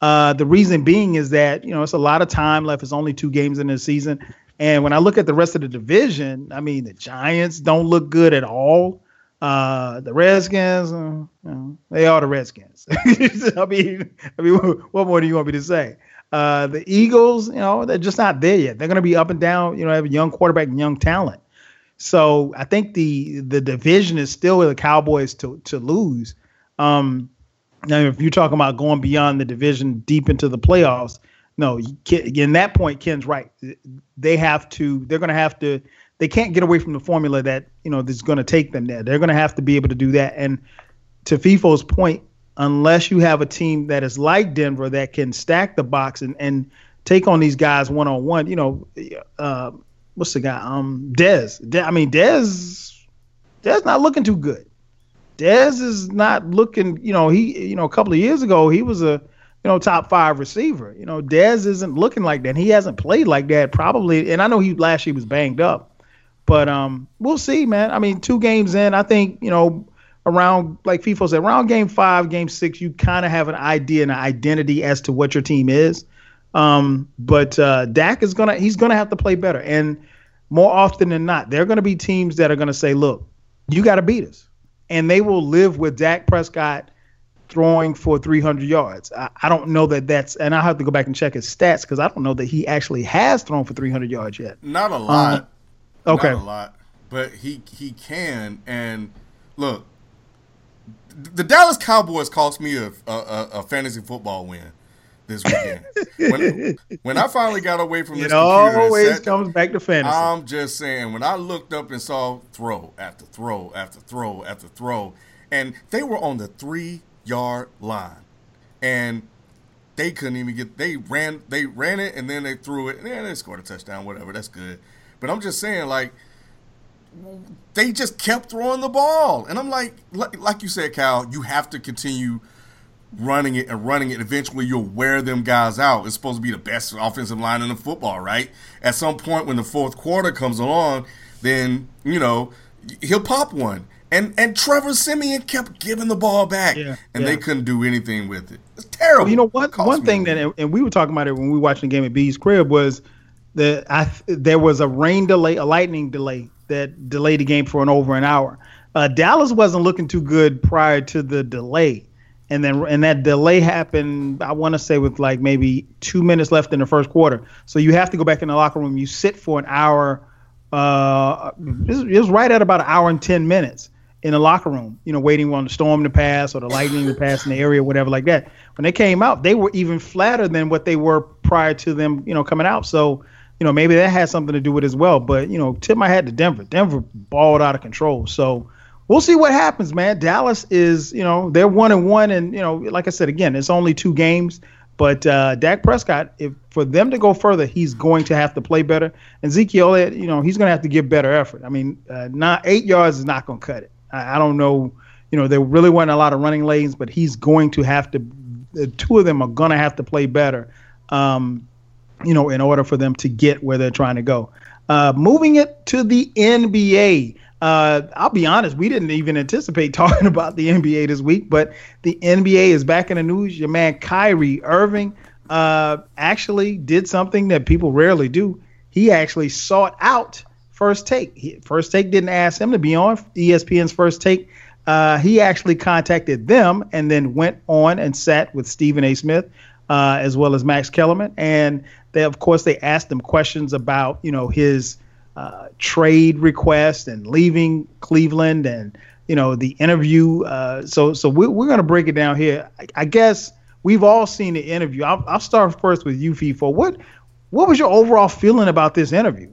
Uh, the reason being is that you know it's a lot of time left. It's only two games in the season, and when I look at the rest of the division, I mean the Giants don't look good at all. Uh, the Redskins, uh, you know, they are the Redskins. I mean, I mean, what more do you want me to say? Uh, the Eagles, you know, they're just not there yet. They're going to be up and down. You know, have a young quarterback and young talent. So I think the the division is still with the Cowboys to to lose. Um, now, if you're talking about going beyond the division deep into the playoffs, no, in that point, Ken's right. They have to. They're going to have to. They can't get away from the formula that you know that's going to take them there. They're going to have to be able to do that. And to FIFO's point, unless you have a team that is like Denver that can stack the box and and take on these guys one on one, you know, uh, what's the guy? Um, Dez. De- I mean, Dez. Dez not looking too good. Dez is not looking. You know, he. You know, a couple of years ago, he was a you know, top five receiver. You know, Dez isn't looking like that. He hasn't played like that probably. And I know he last year was banged up, but um, we'll see, man. I mean, two games in, I think you know, around like FIFO said, around game five, game six, you kind of have an idea and an identity as to what your team is. Um, but uh, Dak is gonna he's gonna have to play better, and more often than not, there are gonna be teams that are gonna say, look, you got to beat us, and they will live with Dak Prescott throwing for 300 yards. I, I, don't know that that's, and I'll have to go back and check his stats because I don't know that he actually has thrown for 300 yards yet. Not a lot. Um, okay. Not a lot, but he he can. And look, the Dallas Cowboys cost me a a, a fantasy football win this weekend. when, when I finally got away from this, it always comes back to fantasy. I'm just saying, when I looked up and saw throw after throw after throw after throw, and they were on the three yard line, and they couldn't even get. They ran. They ran it, and then they threw it, and they scored a touchdown. Whatever, that's good. But I'm just saying, like, they just kept throwing the ball, and I'm like, like, like you said, Cal, you have to continue running it and running it. Eventually, you'll wear them guys out. It's supposed to be the best offensive line in the football, right? At some point, when the fourth quarter comes along, then you know he'll pop one. And and Trevor Siemian kept giving the ball back, yeah, and yeah. they couldn't do anything with it. It's terrible. Well, you know what? One thing that, and we were talking about it when we were watching the game at B's crib was that I there was a rain delay, a lightning delay that delayed the game for an over an hour. Uh, Dallas wasn't looking too good prior to the delay, and then and that delay happened. I want to say with like maybe two minutes left in the first quarter. So you have to go back in the locker room. You sit for an hour. Uh, it was right at about an hour and ten minutes in the locker room, you know, waiting on the storm to pass or the lightning to pass in the area, whatever like that. When they came out, they were even flatter than what they were prior to them, you know, coming out. So, you know, maybe that has something to do with it as well. But, you know, tip my hat to Denver. Denver balled out of control. So we'll see what happens, man. Dallas is, you know, they're one and one. And, you know, like I said, again, it's only two games. But uh, Dak Prescott, if for them to go further, he's going to have to play better. And Zeke Ezekiel, you know, he's going to have to give better effort. I mean, uh, not eight yards is not going to cut it. I, I don't know. You know, there really weren't a lot of running lanes, but he's going to have to. The two of them are going to have to play better. Um, you know, in order for them to get where they're trying to go. Uh, moving it to the NBA. Uh, I'll be honest, we didn't even anticipate talking about the NBA this week, but the NBA is back in the news. Your man Kyrie Irving uh, actually did something that people rarely do. He actually sought out First Take. First Take didn't ask him to be on ESPN's First Take. Uh, he actually contacted them and then went on and sat with Stephen A. Smith uh, as well as Max Kellerman, and they, of course, they asked him questions about you know his uh, trade request and leaving Cleveland and you know the interview. Uh, so so we, we're going to break it down here. I, I, guess we've all seen the interview. I'll, I'll start first with you, FIFO. What what was your overall feeling about this interview?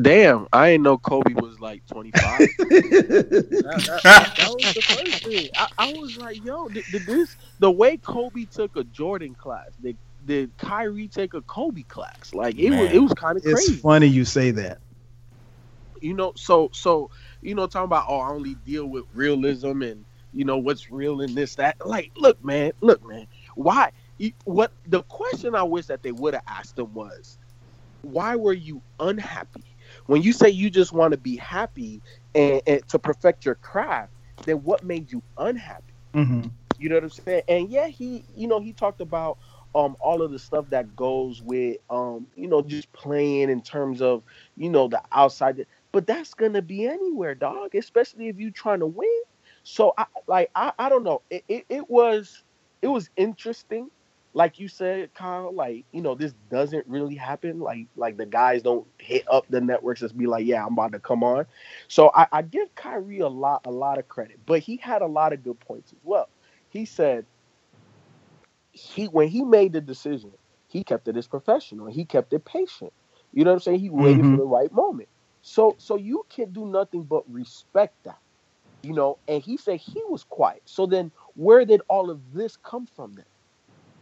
Damn, I didn't know Kobe was like 25. that, that, that, was the first thing. I, I was like, yo, did, did, this the way Kobe took a Jordan class? Did did Kyrie take a Kobe class? Like it Man, was it was kind of crazy. It's funny you say that. You know, so so you know, talking about oh, I only deal with realism and you know, what's real in this, that. Like, look, man, look, man, why? What the question I wish that they would have asked him was, why were you unhappy? When you say you just want to be happy and, and, to perfect your craft, then what made you unhappy? Mm-hmm. You know what I'm saying? And yeah, he, you know, he talked about um all of the stuff that goes with um, you know, just playing in terms of, you know, the outside. But that's gonna be anywhere, dog. Especially if you're trying to win. So I like I, I don't know. It, it, it was it was interesting like you said, Kyle, like you know, this doesn't really happen. Like like the guys don't hit up the networks and be like, yeah, I'm about to come on. So I, I give Kyrie a lot a lot of credit, but he had a lot of good points as well. He said he when he made the decision, he kept it as professional. He kept it patient. You know what I'm saying? He waited mm-hmm. for the right moment. So so you can do nothing but respect that. You know, and he said he was quiet. So then where did all of this come from then?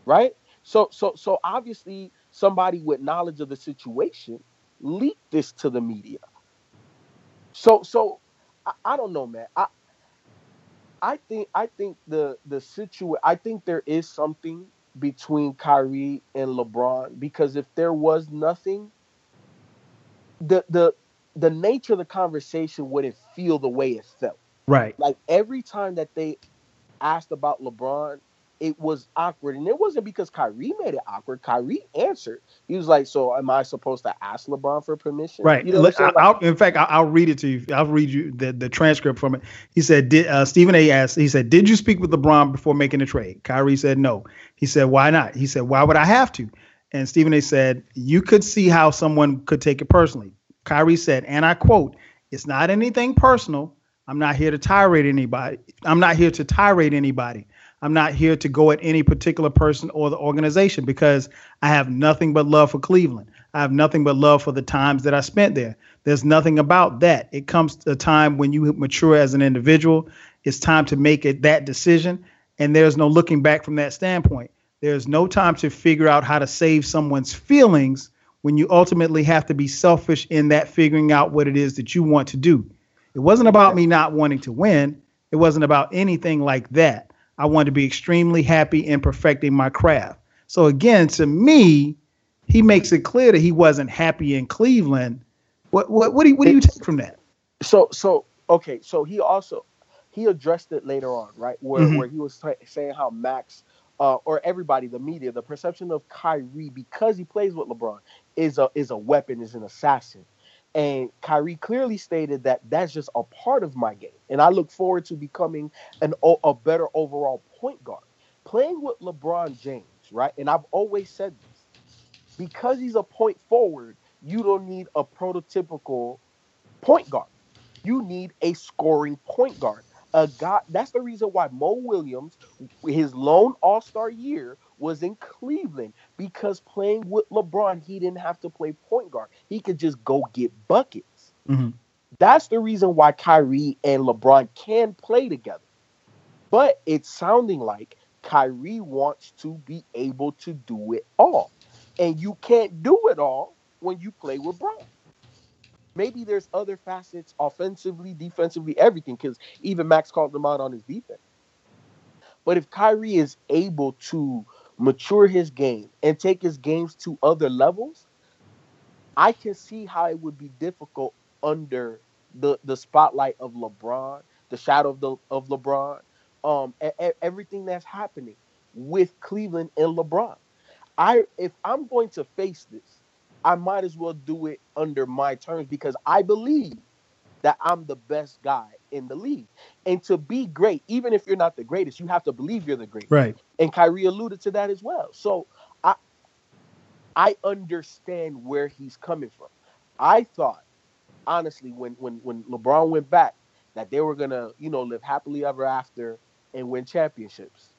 Right? So so so obviously somebody with knowledge of the situation leaked this to the media. So so I, I don't know, man. I I think I think the the situation I think there is something between Kyrie and LeBron because if there was nothing, the the the nature of the conversation wouldn't feel the way it felt. Right. Like every time that they asked about LeBron, it was awkward. And it wasn't because Kyrie made it awkward. Kyrie answered. He was like, So am I supposed to ask LeBron for permission? Right. You know I, in fact, I'll, I'll, read it to you. I'll read you the, the transcript from it. He said, Did uh, Stephen A asked, he said, Did you speak with LeBron before making the trade? Kyrie said, No. He said, Why not? He said, Why would I have to? And Stephen A said, You could see how someone could take it personally. Kyrie said, and I quote, It's not anything personal. I'm not here to tirade anybody. I'm not here to tirade anybody. I'm not here to go at any particular person or the organization because I have nothing but love for Cleveland. I have nothing but love for the times that I spent there. There's nothing about that. It comes to a time when you mature as an individual. It's time to make it that decision, and there's no looking back from that standpoint. There's no time to figure out how to save someone's feelings when you ultimately have to be selfish in that figuring out what it is that you want to do. It wasn't about me not wanting to win. It wasn't about anything like that. I wanted to be extremely happy in perfecting my craft. So again, to me, he makes it clear that he wasn't happy in Cleveland. What what what do you, what do you take from that? So so okay, so he also he addressed it later on, right? Where mm-hmm. where he was t- saying how Max uh, or everybody, the media, the perception of Kyrie because he plays with LeBron is a is a weapon, is an assassin. And Kyrie clearly stated that that's just a part of my game. And I look forward to becoming an a better overall point guard. Playing with LeBron James, right? And I've always said this. Because he's a point forward, you don't need a prototypical point guard. You need a scoring point guard. A guy that's the reason why Mo Williams, his lone all-star year, was in Cleveland because playing with LeBron, he didn't have to play point guard. He could just go get buckets. Mm-hmm. That's the reason why Kyrie and LeBron can play together. But it's sounding like Kyrie wants to be able to do it all. And you can't do it all when you play with Bron. Maybe there's other facets offensively, defensively, everything, because even Max called him out on his defense. But if Kyrie is able to mature his game and take his games to other levels, I can see how it would be difficult under the the spotlight of LeBron, the shadow of the of LeBron, um, a, a, everything that's happening with Cleveland and LeBron. I if I'm going to face this, I might as well do it under my terms because I believe that I'm the best guy in the league. And to be great, even if you're not the greatest, you have to believe you're the greatest. Right. And Kyrie alluded to that as well. So I I understand where he's coming from. I thought, honestly, when when when LeBron went back, that they were gonna, you know, live happily ever after and win championships.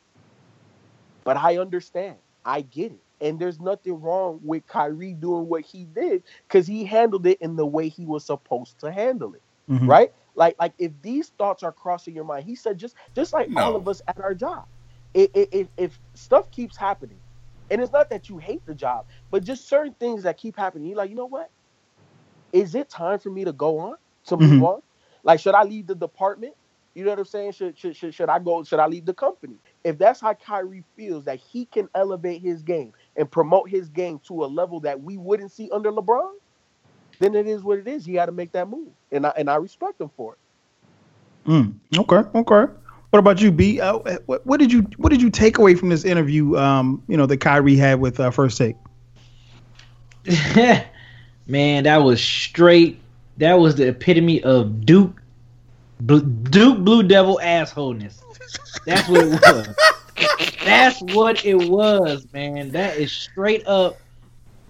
But I understand. I get it. And there's nothing wrong with Kyrie doing what he did because he handled it in the way he was supposed to handle it. Mm-hmm. Right? Like, like if these thoughts are crossing your mind, he said, just just like no. all of us at our job, it, it, it, if stuff keeps happening, and it's not that you hate the job, but just certain things that keep happening, you're like, you know what? Is it time for me to go on to move mm-hmm. on? Like, should I leave the department? You know what I'm saying? Should, should, should, should I go? Should I leave the company? If that's how Kyrie feels that he can elevate his game and promote his game to a level that we wouldn't see under LeBron, then it is what it is. He had to make that move, and I and I respect him for it. Mm, okay, okay. What about you, B? Uh, what, what, did you what did you take away from this interview? Um, you know, that Kyrie had with uh, First Take. Man, that was straight. That was the epitome of Duke Duke Blue Devil assholeness. That's what it was. That's what it was, man. That is straight up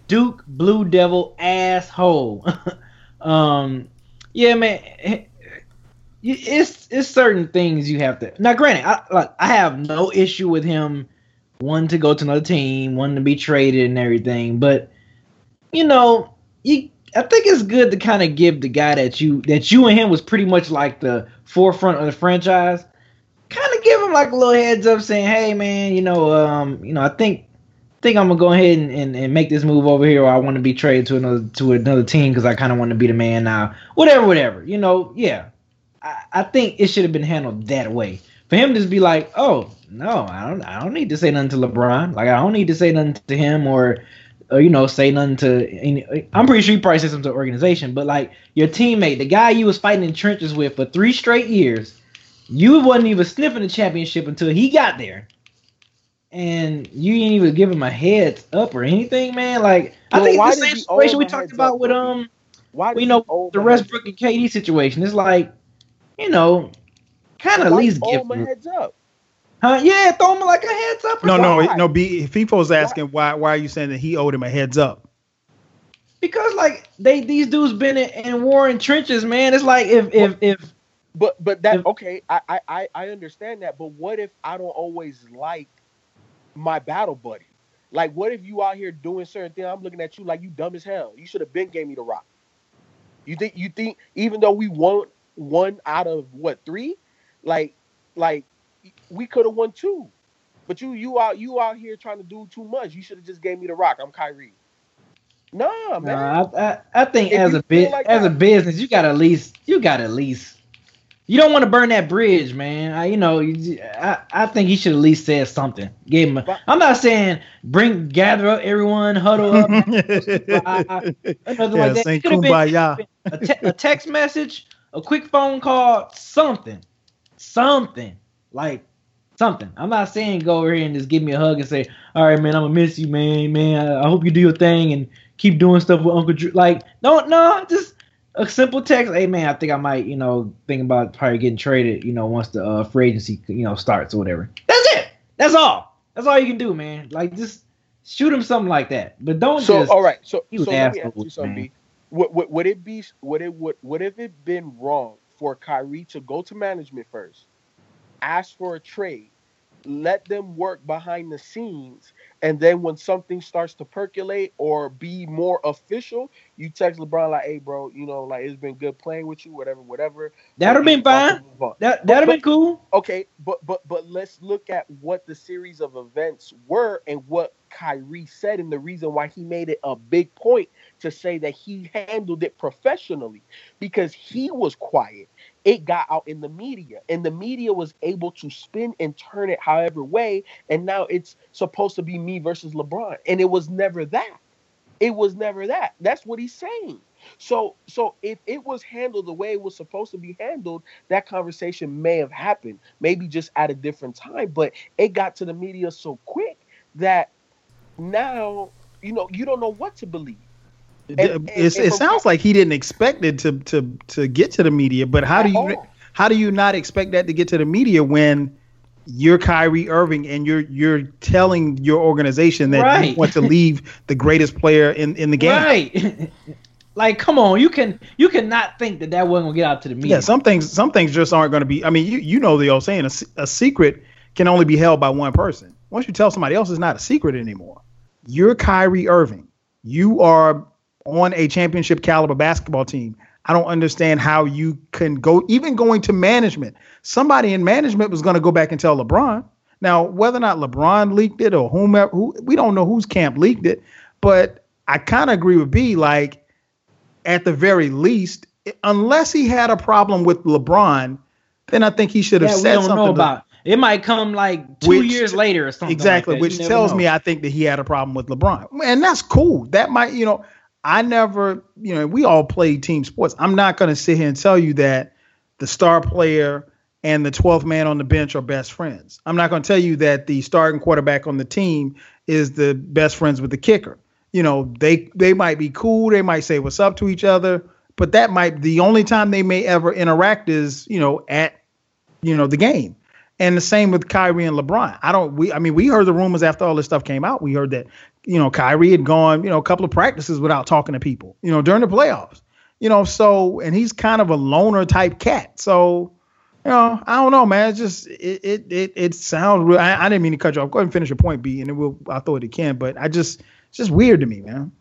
Duke Blue Devil asshole. um, yeah, man. It's it's certain things you have to. Now, granted, I like I have no issue with him wanting to go to another team, wanting to be traded and everything, but you know, you I think it's good to kind of give the guy that you that you and him was pretty much like the forefront of the franchise. Kind of give him like a little heads up, saying, "Hey, man, you know, um, you know, I think think I'm gonna go ahead and, and, and make this move over here, or I want to be traded to another to another team because I kind of want to be the man now. Whatever, whatever. You know, yeah. I, I think it should have been handled that way. For him to just be like, "Oh no, I don't, I don't need to say nothing to LeBron. Like I don't need to say nothing to him or." or, you know, say nothing to. Any, I'm pretty sure he probably said something to the organization, but like your teammate, the guy you was fighting in trenches with for three straight years, you wasn't even sniffing the championship until he got there, and you didn't even give him a heads up or anything, man. Like well, I think it's the same situation we talked about with um, why we know the Westbrook and KD situation. It's like, you know, kind of at least give him a heads up. Huh? Yeah, throw him like a heads up. No, no, no. B. FIFO's asking why. Why are you saying that he owed him a heads up? Because like they these dudes been in, in war in trenches, man. It's like if if if. But but that if, okay, I, I I understand that. But what if I don't always like my battle buddy? Like, what if you out here doing certain things? I'm looking at you like you dumb as hell. You should have been gave me the rock. You think you think even though we won one out of what three, like like we could have won two. But you you out you out here trying to do too much. You should have just gave me the rock. I'm Kyrie. Nah, man. Nah, I, I, I think if as a bit like as that, a business, you got at least you got at least you don't want to burn that bridge, man. I, you know, I, I think he should at least say something. Give him. A, I'm not saying bring gather up everyone, huddle up, I, I, yeah, like that. Could have been a, te- a text message, a quick phone call, something, something. Like something. I'm not saying go over here and just give me a hug and say, "All right, man, I'm gonna miss you, man. Man, I hope you do your thing and keep doing stuff with Uncle Drew." Like, don't no, just a simple text. Hey, man, I think I might, you know, think about probably getting traded. You know, once the uh, free agency, you know, starts or whatever. That's it. That's all. That's all you can do, man. Like, just shoot him something like that. But don't so, just. all right. So, so let me ask you something. Would, would, would it be? Would it would would have it been wrong for Kyrie to go to management first? ask for a trade, let them work behind the scenes, and then when something starts to percolate or be more official, you text LeBron like, "Hey, bro, you know, like it's been good playing with you, whatever, whatever." That'd have been fine. That that'd have been cool. Okay, but but but let's look at what the series of events were and what Kyrie said, and the reason why he made it a big point to say that he handled it professionally because he was quiet it got out in the media and the media was able to spin and turn it however way and now it's supposed to be me versus lebron and it was never that. It was never that. That's what he's saying. So so if it was handled the way it was supposed to be handled that conversation may have happened maybe just at a different time but it got to the media so quick that now you know you don't know what to believe and, it, it sounds like he didn't expect it to to to get to the media, but how do you all. how do you not expect that to get to the media when you're Kyrie Irving and you're you're telling your organization that right. you want to leave the greatest player in in the game? Right. like, come on, you can you cannot think that that wasn't gonna get out to the media. Yeah, some things some things just aren't going to be. I mean, you you know the old saying, a, a secret can only be held by one person. Once you tell somebody else, it's not a secret anymore. You're Kyrie Irving. You are on a championship caliber basketball team. I don't understand how you can go even going to management. Somebody in management was going to go back and tell LeBron. Now, whether or not LeBron leaked it or whomever, who, we don't know whose camp leaked it, but I kind of agree with B. Like, at the very least, unless he had a problem with LeBron then I think he should have that said we don't something. about. It might come like two Which- years later or something. exactly, like that. which tells know. me I think that he had a problem with LeBron, and that's cool. That might, you know, I never, you know, we all play team sports. I'm not going to sit here and tell you that the star player and the 12th man on the bench are best friends. I'm not going to tell you that the starting quarterback on the team is the best friends with the kicker. You know, they they might be cool, they might say what's up to each other, but that might the only time they may ever interact is, you know, at you know, the game. And the same with Kyrie and LeBron. I don't we I mean, we heard the rumors after all this stuff came out. We heard that, you know, Kyrie had gone, you know, a couple of practices without talking to people, you know, during the playoffs. You know, so and he's kind of a loner type cat. So, you know, I don't know, man. It's just it it it, it sounds real. I, I didn't mean to cut you off. Go ahead and finish your point, B, and then we'll I'll throw it Ken. But I just it's just weird to me, man.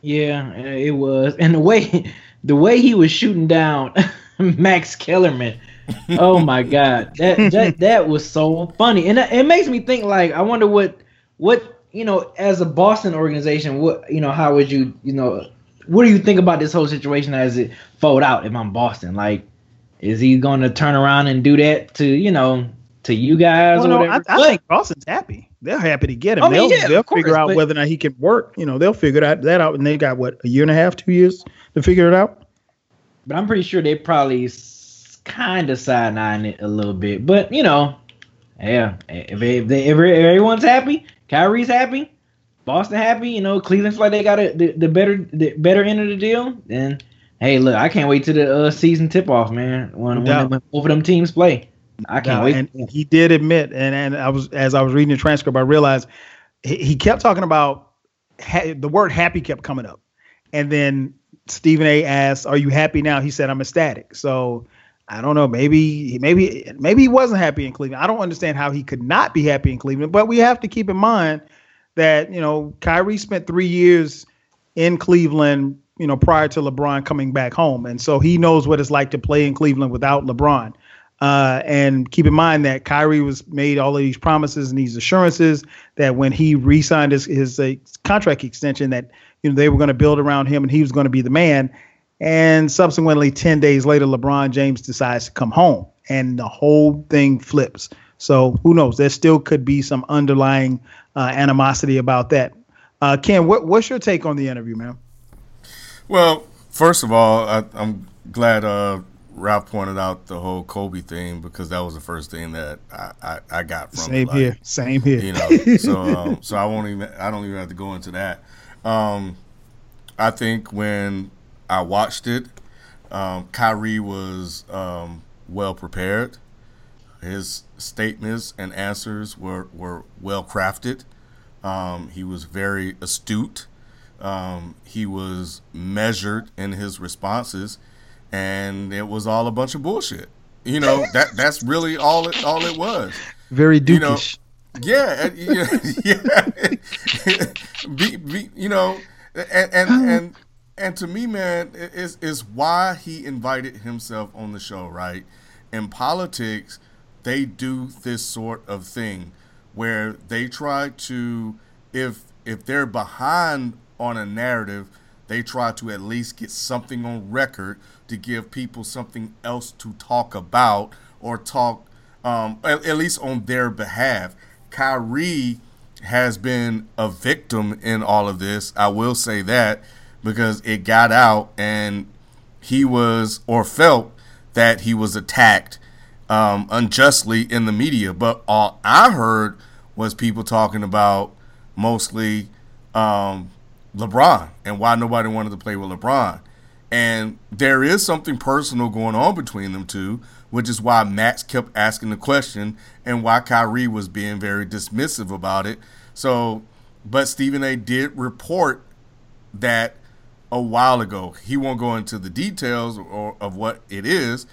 Yeah, it was, and the way the way he was shooting down Max Kellerman. Oh my God, that that that was so funny, and it makes me think. Like, I wonder what what you know, as a Boston organization, what you know, how would you you know, what do you think about this whole situation as it fold out? If I'm Boston, like, is he going to turn around and do that to you know to you guys Well, or no, whatever? I, I think Boston's happy. They're happy to get him. Oh, I mean, they'll yeah, they'll course, figure out whether or not he can work. You know, they'll figure that that out, and they got what a year and a half, two years to figure it out. but I'm pretty sure they probably kind of side eyeing it a little bit. But you know, yeah, if, if, they, if everyone's happy, Kyrie's happy, Boston happy, you know, Cleveland's like they got a, the, the better the better end of the deal. Then hey, look, I can't wait to the uh, season tip off, man. When, No when, when both of them teams play, I can't wait. And he did admit, and and I was as I was reading the transcript, I realized he, he kept talking about ha- the word happy kept coming up, and then Stephen A. asked, "Are you happy now?" He said, "I'm ecstatic." So I don't know, maybe maybe maybe he wasn't happy in Cleveland. I don't understand how he could not be happy in Cleveland, but we have to keep in mind that you know Kyrie spent three years in Cleveland, you know, prior to LeBron coming back home, and so he knows what it's like to play in Cleveland without LeBron. Uh, and keep in mind that Kyrie was made all of these promises and these assurances that when he re-signed his his uh, contract extension, that you know they were going to build around him and he was going to be the man. And subsequently, ten days later, LeBron James decides to come home, and the whole thing flips. So who knows? There still could be some underlying uh, animosity about that. Uh, Ken, what, what's your take on the interview, man? Well, first of all, I, I'm glad uh, Ralph pointed out the whole Kobe thing because that was the first thing that I, I, I got from Same it. Like, here. Same here. You know, so um, so I won't even I don't even have to go into that. Um, I think when I watched it, um, Kyrie was um, well prepared. His statements and answers were, were well crafted. Um, he was very astute. Um, he was measured in his responses, and it was all a bunch of bullshit. You know that that's really all it all it was. Very You know. Yeah, yeah, yeah. be, be, you know, and and and and to me, man, is is why he invited himself on the show, right? In politics, they do this sort of thing where they try to, if if they're behind on a narrative, they try to at least get something on record to give people something else to talk about or talk um, at, at least on their behalf. Kyrie has been a victim in all of this. I will say that because it got out and he was or felt that he was attacked um, unjustly in the media. But all I heard was people talking about mostly um, LeBron and why nobody wanted to play with LeBron. And there is something personal going on between them two, which is why Max kept asking the question and why Kyrie was being very dismissive about it. So, but Stephen A. did report that a while ago. He won't go into the details or, of what it is,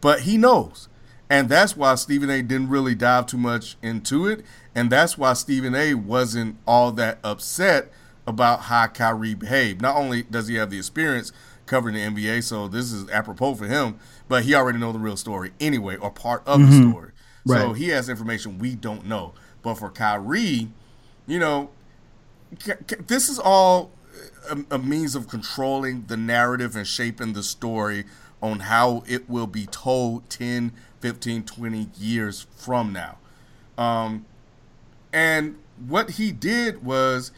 but he knows. And that's why Stephen A. didn't really dive too much into it. And that's why Stephen A. wasn't all that upset about how Kyrie behaved. Not only does he have the experience covering the NBA, so this is apropos for him, but he already know the real story anyway, or part of the mm-hmm. story. So he has information we don't know. But for Kyrie, you know, this is all a, a means of controlling the narrative and shaping the story on how it will be told 10, 15, 20 years from now. Um, and what he did was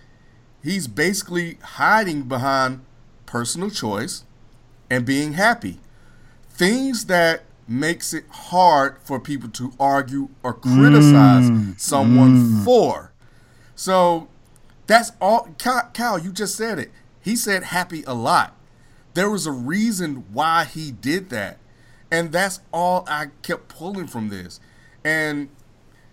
he's basically hiding behind personal choice and being happy. Things that makes it hard for people to argue or criticize mm, someone mm. for. So that's all. Cal, you just said it. He said happy a lot. There was a reason why he did that. And that's all I kept pulling from this. And,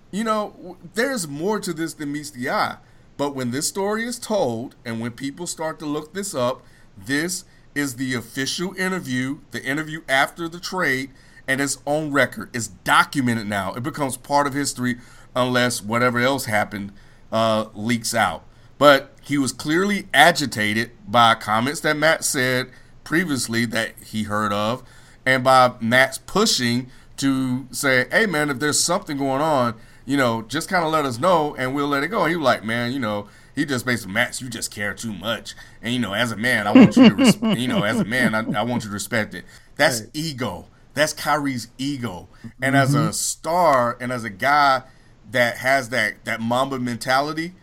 you know, there's more to this than meets the eye. But when this story is told and when people start to look this up, this is the official interview, the interview after the trade, and it's on record. It's documented now. It becomes part of history unless whatever else happened uh, leaks out. But he was clearly agitated by comments that Matt said previously that he heard of, and by Matt's pushing to say, hey, man, if there's something going on, you know, just kind of let us know and we'll let it go. And he was like, man, you know, he just basically, Max, you just care too much. And, you know, as a man, I want you to, res- you know, as a man, I, I, want you to respect it. That's right. ego. That's Kyrie's ego. And mm-hmm. as a star and as a guy that has that, that Mamba mentality,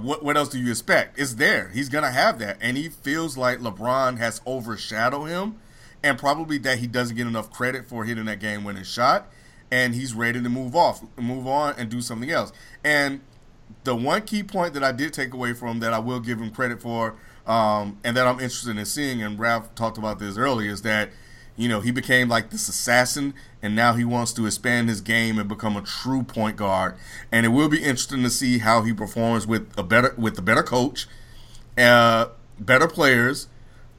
what, what else do you expect? It's there. He's to have that. And he feels like LeBron has overshadowed him and probably that he doesn't get enough credit for hitting that game winning shot and he's ready to move off, move on, and do something else. And the one key point that I did take away from that I will give him credit for, um, and that I'm interested in seeing, and Ralph talked about this earlier, is that you know he became like this assassin, and now he wants to expand his game and become a true point guard. And it will be interesting to see how he performs with a better with a better coach, uh, better players,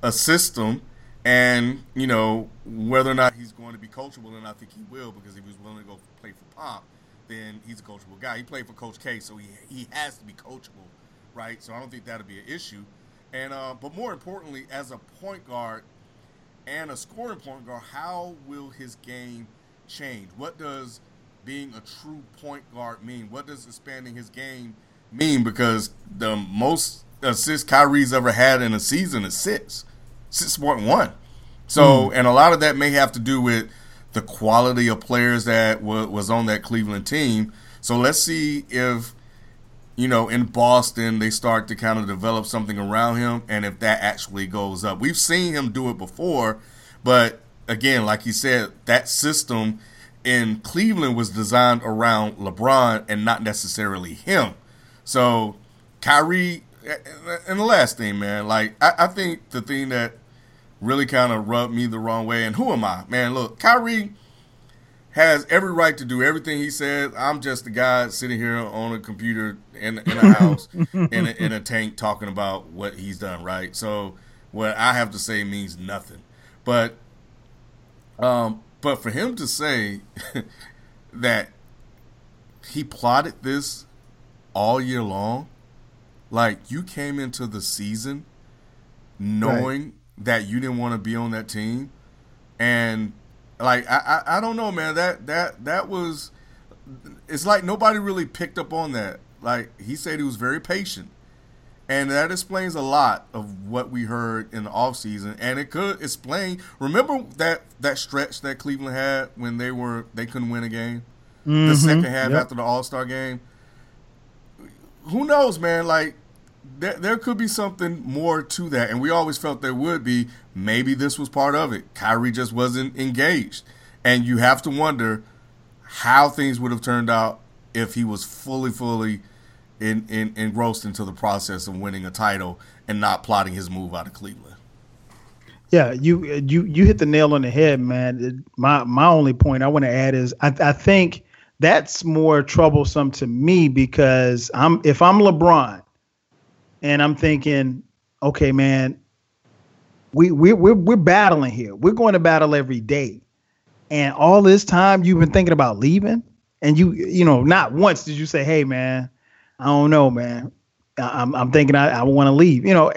a system and you know whether or not he's going to be coachable, and I think he will because if he was willing to go play for Pop, then he's a coachable guy. He played for Coach K, so he he has to be coachable, right? So I don't think that'll be an issue. And uh, but more importantly, as a point guard and a scoring point guard, how will his game change? What does being a true point guard mean? What does expanding his game mean? Because the most assists Kyrie's ever had in a season is six six point one. So, mm. and a lot of that may have to do with the quality of players that w- was on that Cleveland team. So let's see if you know in Boston they start to kind of develop something around him, and if that actually goes up. We've seen him do it before, but again, like you said, that system in Cleveland was designed around LeBron and not necessarily him. So Kyrie, and the last thing, man, like I, I think the thing that really kind of rubbed me the wrong way. And who am I? Man, look, Kyrie has every right to do everything he says. I'm just a guy sitting here on a computer in, in a house in, a, in a tank talking about what he's done, right? So what I have to say means nothing. But um, but for him to say that he plotted this all year long, like you came into the season knowing right that you didn't want to be on that team, and like I, I, I don't know, man. That that that was. It's like nobody really picked up on that. Like he said, he was very patient, and that explains a lot of what we heard in the offseason. And it could explain. Remember that that stretch that Cleveland had when they were they couldn't win a game, mm-hmm. the second half yep. after the All Star game. Who knows, man? Like there, there could be something more to that, and we always felt there would be. Maybe this was part of it. Kyrie just wasn't engaged, and you have to wonder how things would have turned out if he was fully, fully in, in, engrossed into the process of winning a title and not plotting his move out of Cleveland. Yeah, you you you hit the nail on the head, man. My my only point I want to add is I, I think that's more troublesome to me because I'm if I'm LeBron and I'm thinking, okay, man, we we we're we're battling here. We're going to battle every day, and all this time you've been thinking about leaving, and you you know not once did you say, hey, man, I don't know, man, I'm I'm thinking I, I want to leave. You know,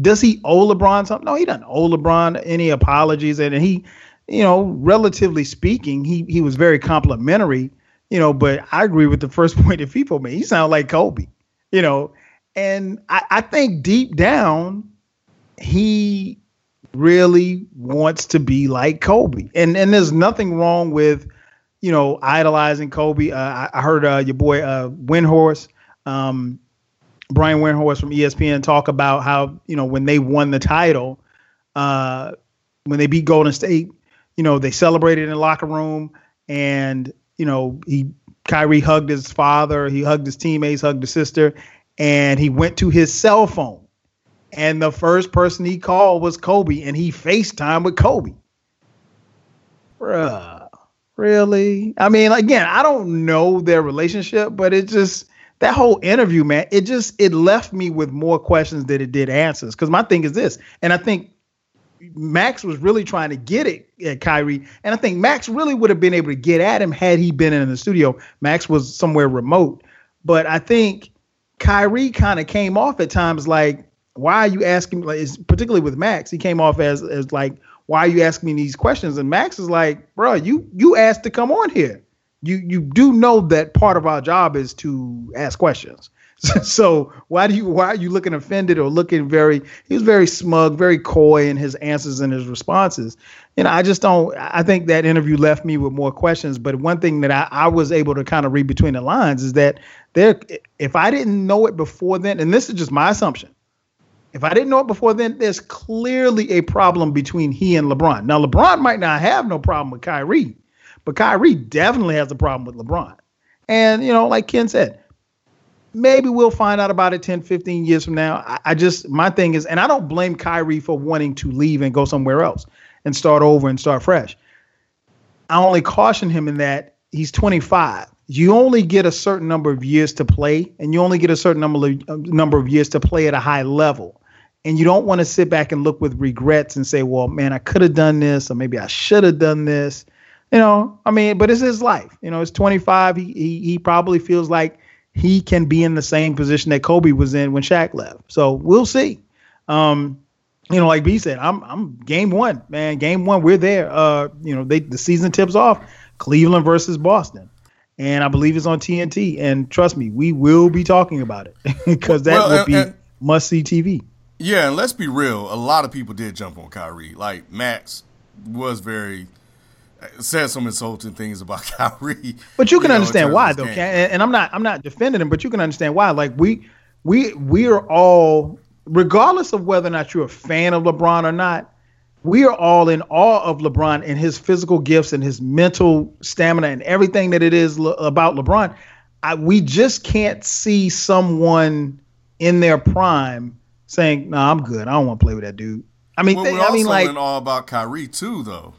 does he owe LeBron something? No, he doesn't owe LeBron any apologies, and he, you know, relatively speaking, he he was very complimentary. You know, but I agree with the first point that people made. He sounded like Kobe. You know, and I, I think deep down, he really wants to be like Kobe. And and there's nothing wrong with, you know, idolizing Kobe. Uh, I, I, heard uh, your boy uh, Windhorst, um, Brian Windhorst from ESPN talk about how you know when they won the title, uh, when they beat Golden State, you know they celebrated in the locker room, and you know he Kyrie hugged his father, he hugged his teammates, hugged his sister, and he went to his cell phone and the first person he called was Kobe, and he FaceTime with Kobe. Bruh, really? I mean, again, I don't know their relationship, but it just that whole interview, man, it just it left me with more questions than it did answers. Because my thing is this, and I think Max was really trying to get it at Kyrie, and I think Max really would have been able to get at him had he been in the studio. Max was somewhere remote, but I think Kyrie kind of came off at times like why are you asking like particularly with Max, he came off as as like, why are you asking me these questions? And Max is like, bro, you you asked to come on here. You you do know that part of our job is to ask questions. so why do you why are you looking offended or looking very he was very smug, very coy in his answers and his responses. You know, I just don't I think that interview left me with more questions. But one thing that I, I was able to kind of read between the lines is that there if I didn't know it before then, and this is just my assumption, if I didn't know it before then, there's clearly a problem between he and LeBron. Now, LeBron might not have no problem with Kyrie, but Kyrie definitely has a problem with LeBron. And, you know, like Ken said, maybe we'll find out about it 10, 15 years from now. I, I just, my thing is, and I don't blame Kyrie for wanting to leave and go somewhere else and start over and start fresh. I only caution him in that he's 25 you only get a certain number of years to play and you only get a certain number of, number of years to play at a high level and you don't want to sit back and look with regrets and say, well, man, I could have done this, or maybe I should have done this. You know, I mean, but it's his life. You know, it's 25. He, he he probably feels like he can be in the same position that Kobe was in when Shaq left. So we'll see. Um, you know, like B said, I'm I'm game one, man. Game one, we're there. Uh, you know, they the season tips off. Cleveland versus Boston. And I believe it's on TNT. And trust me, we will be talking about it because that well, would be must see TV. Yeah, and let's be real. A lot of people did jump on Kyrie. Like Max was very said some insulting things about Kyrie. But you can you know, understand why, though. And, and I'm not I'm not defending him, but you can understand why. Like we we we are all, regardless of whether or not you're a fan of LeBron or not, we are all in awe of LeBron and his physical gifts and his mental stamina and everything that it is le- about LeBron. I, we just can't see someone in their prime saying, "No, nah, I'm good. I don't want to play with that dude." I mean, well, they, I mean, like all about Kyrie too, though.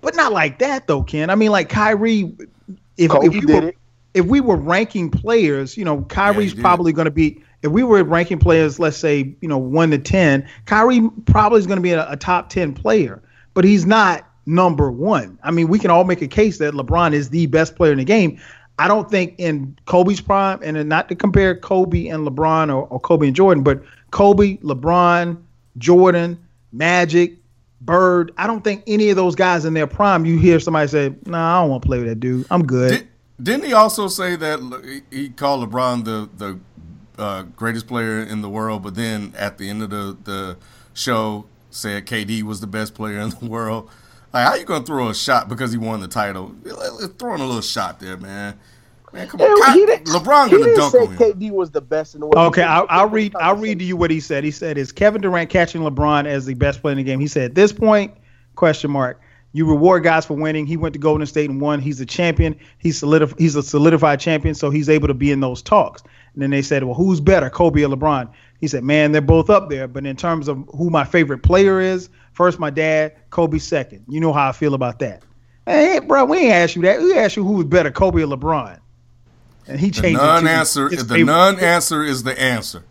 But not like that, though, Ken. I mean, like Kyrie. If, if we were it. if we were ranking players, you know, Kyrie's yeah, probably going to be. If we were ranking players, let's say, you know, one to ten, Kyrie probably is going to be a, a top ten player, but he's not number one. I mean, we can all make a case that LeBron is the best player in the game. I don't think in Kobe's prime, and not to compare Kobe and LeBron or, or Kobe and Jordan, but Kobe, LeBron, Jordan, Magic, Bird. I don't think any of those guys in their prime. You hear somebody say, "Nah, I don't want to play with that dude. I'm good." Did, not he also say that he called LeBron the the uh, greatest player in the world, but then at the end of the the show said KD was the best player in the world? Like, how you gonna throw a shot because he won the title? Throwing a little shot there, man. Man, come on. He did, LeBron gonna didn't say KD was the best in the world. Okay, I'll, I'll read. I'll read to you what he said. He said, "Is Kevin Durant catching LeBron as the best player in the game?" He said, "At this point, question mark. You reward guys for winning. He went to Golden State and won. He's a champion. He's solidif- He's a solidified champion, so he's able to be in those talks." And then they said, "Well, who's better, Kobe or LeBron?" He said, "Man, they're both up there, but in terms of who my favorite player is, first my dad, Kobe second. You know how I feel about that." Hey, bro, we ain't asked you that. We asked you who was better, Kobe or LeBron and he changed. The non-answer. the non-answer is the answer.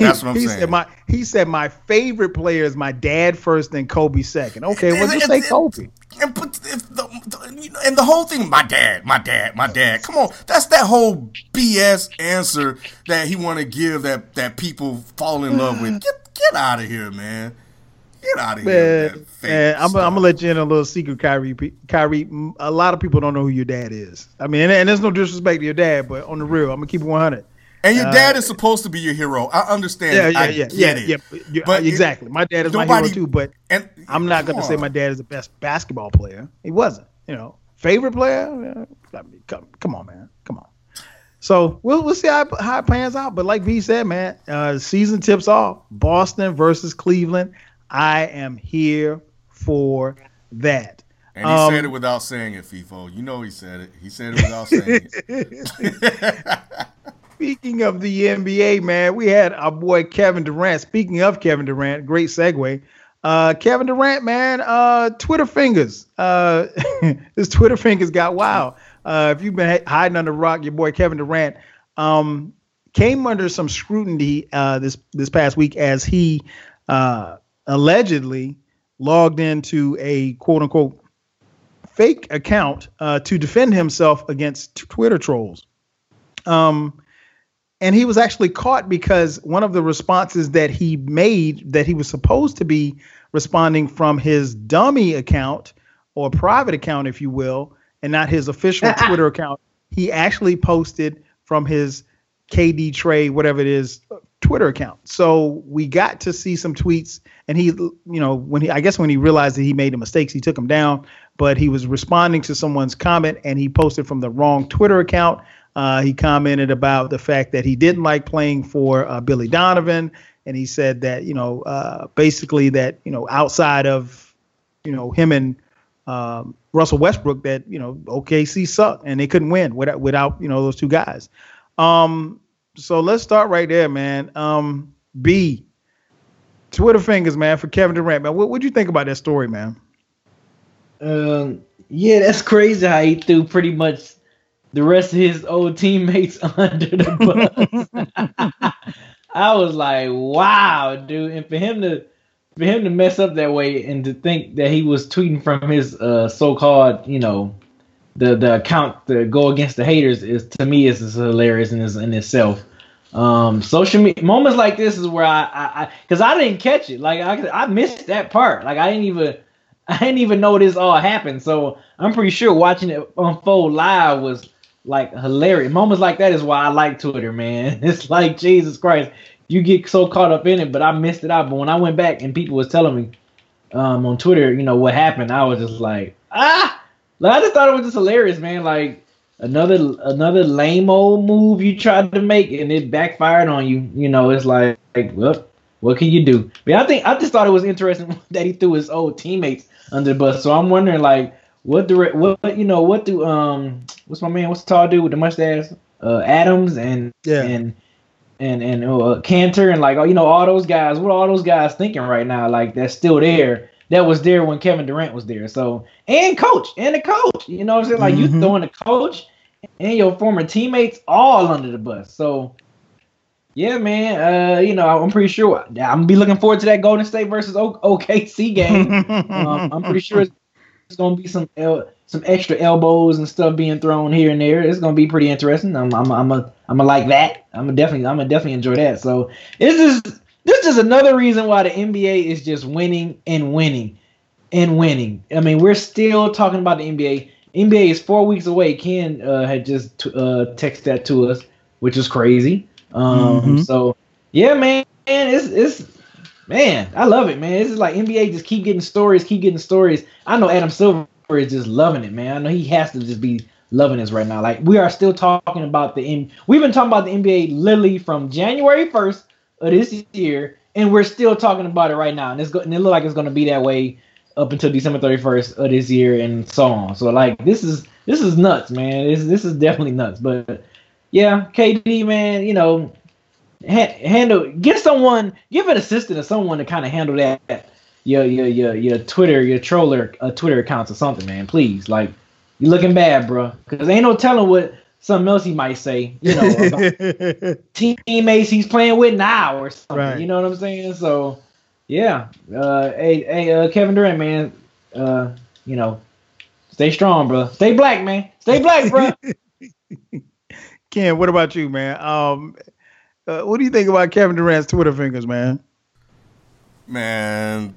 That's what I'm he saying. Said my, he said my favorite player is my dad first and Kobe second. Okay, well just say Kobe. And but the, and the whole thing, my dad, my dad, my dad. Come on, that's that whole BS answer that he want to give that that people fall in love with. Mm. Get get out of here, man. Get out of here. Man, man I'm, I'm, gonna let you in a little secret, Kyrie. Kyrie, a lot of people don't know who your dad is. I mean, and, and there's no disrespect to your dad, but on the real, I'm gonna keep it 100. And your dad uh, is supposed to be your hero. I understand. Yeah, yeah, I yeah, yeah, it. yeah. But exactly, my dad is nobody, my hero too. But and, I'm not going to say my dad is the best basketball player. He wasn't. You know, favorite player. I mean, come, come on, man, come on. So we'll we'll see how, how it pans out. But like B said, man, uh, season tips off. Boston versus Cleveland. I am here for that. And he um, said it without saying it, FIFO. You know he said it. He said it without saying it. Speaking of the NBA, man, we had our boy Kevin Durant. Speaking of Kevin Durant, great segue. Uh, Kevin Durant, man, uh, Twitter fingers. Uh, his Twitter fingers got wild. Uh, if you've been hiding under rock, your boy Kevin Durant um, came under some scrutiny uh, this this past week as he uh, allegedly logged into a quote unquote fake account uh, to defend himself against Twitter trolls. Um, and he was actually caught because one of the responses that he made that he was supposed to be responding from his dummy account or private account, if you will, and not his official Twitter account. He actually posted from his KD Trey, whatever it is, Twitter account. So we got to see some tweets, and he, you know, when he, I guess when he realized that he made the mistakes, he took them down. But he was responding to someone's comment, and he posted from the wrong Twitter account. Uh, he commented about the fact that he didn't like playing for uh, Billy Donovan, and he said that you know, uh, basically that you know, outside of you know him and um, Russell Westbrook, that you know OKC sucked and they couldn't win without without you know those two guys. Um, so let's start right there, man. Um, B, Twitter fingers, man, for Kevin Durant, man. What would you think about that story, man? Um, yeah, that's crazy how he threw pretty much the rest of his old teammates under the bus. I was like, wow, dude. And for him to for him to mess up that way and to think that he was tweeting from his uh, so-called, you know, the the account to go against the haters is to me is, is hilarious in, in itself. Um, social media moments like this is where I, I, because I, I, didn't catch it. Like I, I missed that part. Like I didn't even, I didn't even know this all happened. So I'm pretty sure watching it unfold live was like hilarious. Moments like that is why I like Twitter, man. It's like Jesus Christ, you get so caught up in it, but I missed it out. But when I went back and people was telling me um, on Twitter, you know what happened, I was just like, ah, like, I just thought it was just hilarious, man. Like another another lame old move you tried to make and it backfired on you. You know, it's like, like well, what can you do? But I think I just thought it was interesting that he threw his old teammates under the bus. So I'm wondering, like, what do what you know what do um what's my man what's the tall dude with the mustache uh Adams and yeah. and and and uh, Kanter and like oh you know all those guys what are all those guys thinking right now like that's still there that was there when Kevin Durant was there so and coach and the coach you know what I'm saying like mm-hmm. you throwing the coach and your former teammates all under the bus so yeah man uh you know I'm pretty sure I'm gonna be looking forward to that Golden State versus o- OKC game um, I'm pretty sure it's gonna be some el- some extra elbows and stuff being thrown here and there. It's gonna be pretty interesting. I'm I'm I'm a I'm a like that. I'm a definitely I'm a definitely enjoy that. So this is this is another reason why the NBA is just winning and winning and winning. I mean, we're still talking about the NBA. NBA is four weeks away. Ken uh, had just t- uh, texted that to us, which is crazy. Um, mm-hmm. So yeah, man, it's it's man, I love it, man. This is like NBA just keep getting stories, keep getting stories. I know Adam Silver is just loving it, man. I know he has to just be loving this right now. Like we are still talking about the M- we've been talking about the NBA literally from January 1st of this year, and we're still talking about it right now. And it's go- and it looks like it's gonna be that way up until December 31st of this year and so on. So like this is this is nuts, man. This this is definitely nuts. But yeah, KD, man, you know, handle get someone give an assistant or someone to kind of handle that your your your your Twitter your troller uh, Twitter accounts or something, man. Please, like you're looking bad, bro. Because ain't no telling what something else he might say. You know, teammates he's playing with now or something. Right. You know what I'm saying? So yeah, uh, hey hey uh, Kevin Durant, man. Uh, you know, stay strong, bro. Stay black, man. Stay black, bro. Ken, what about you, man? Um, uh, what do you think about Kevin Durant's Twitter fingers, man? Man,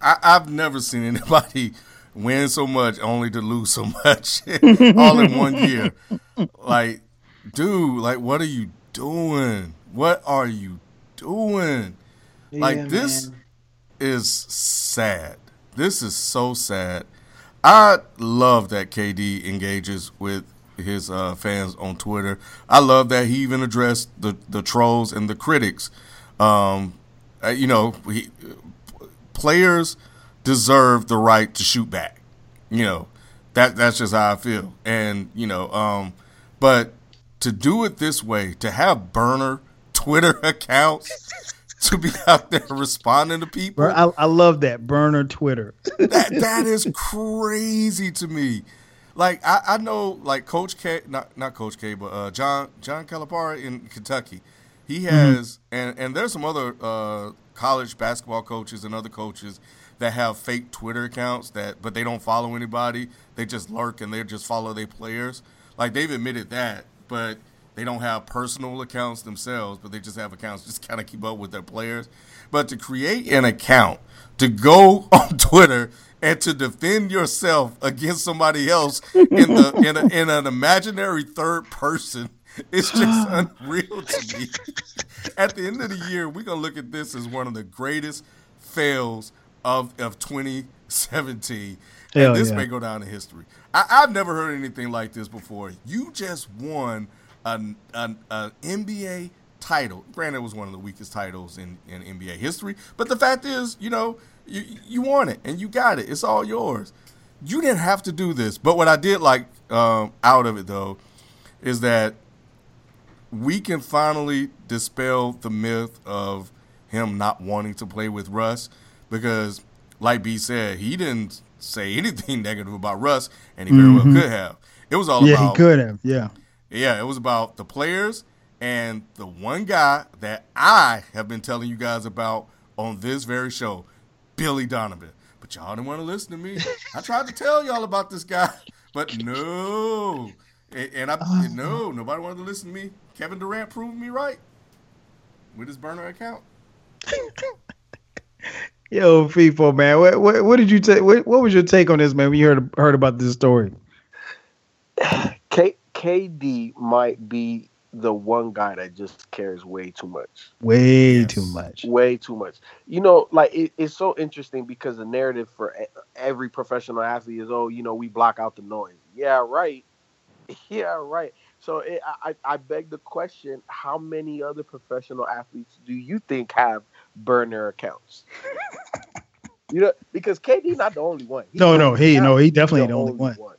I, have never seen anybody win so much only to lose so much all in one year. Like, dude, like, what are you doing? What are you doing? Yeah, like this man. is sad. This is so sad. I love that KD engages with his uh, fans on Twitter. I love that he even addressed the the trolls and the critics. Um, uh, you know, he, players deserve the right to shoot back. You know, that that's just how I feel. And you know, um, but to do it this way, to have burner Twitter accounts to be out there responding to people, I, I love that burner Twitter. that that is crazy to me. Like I, I know like Coach K not not Coach K but uh, John John Calipari in Kentucky. He has and and there's some other uh, college basketball coaches and other coaches that have fake Twitter accounts that but they don't follow anybody. They just lurk and they just follow their players. Like they've admitted that, but they don't have personal accounts themselves, but they just have accounts just kind of keep up with their players. But to create an account to go on Twitter and to defend yourself against somebody else in the in, a, in an imaginary third person it's just unreal to me. At the end of the year, we're gonna look at this as one of the greatest fails of of 2017. Hell and this yeah. may go down in history. I, I've never heard anything like this before. You just won an, an, an NBA title. Granted, it was one of the weakest titles in, in NBA history, but the fact is, you know, you, you won it and you got it. It's all yours. You didn't have to do this. But what I did like um, out of it, though, is that we can finally dispel the myth of him not wanting to play with Russ because, like B said, he didn't say anything negative about Russ, and he very well could have. It was all Mm-hmm. yeah, about he could have. Yeah. Yeah, it was about the players and the one guy that I have been telling you guys about on this very show, Billy Donovan. But y'all didn't want to listen to me. I tried to tell y'all about this guy, but no. And, and I oh, no, nobody wanted to listen to me. Kevin Durant proved me right with his burner account. Yo, people, man, what, what, what did you take? What, what was your take on this, man? When you heard heard about this story? K- KD might be the one guy that just cares way too much. Way Yes. too much. Way too much. You know, like it, it's so interesting because the narrative for every professional athlete is, oh, you know, we block out the noise. Yeah, right. Yeah, right. So it, I, I I beg the question: How many other professional athletes do you think have burner accounts? you know, because KD not the only one. He's No, no, he no, he definitely the the only one.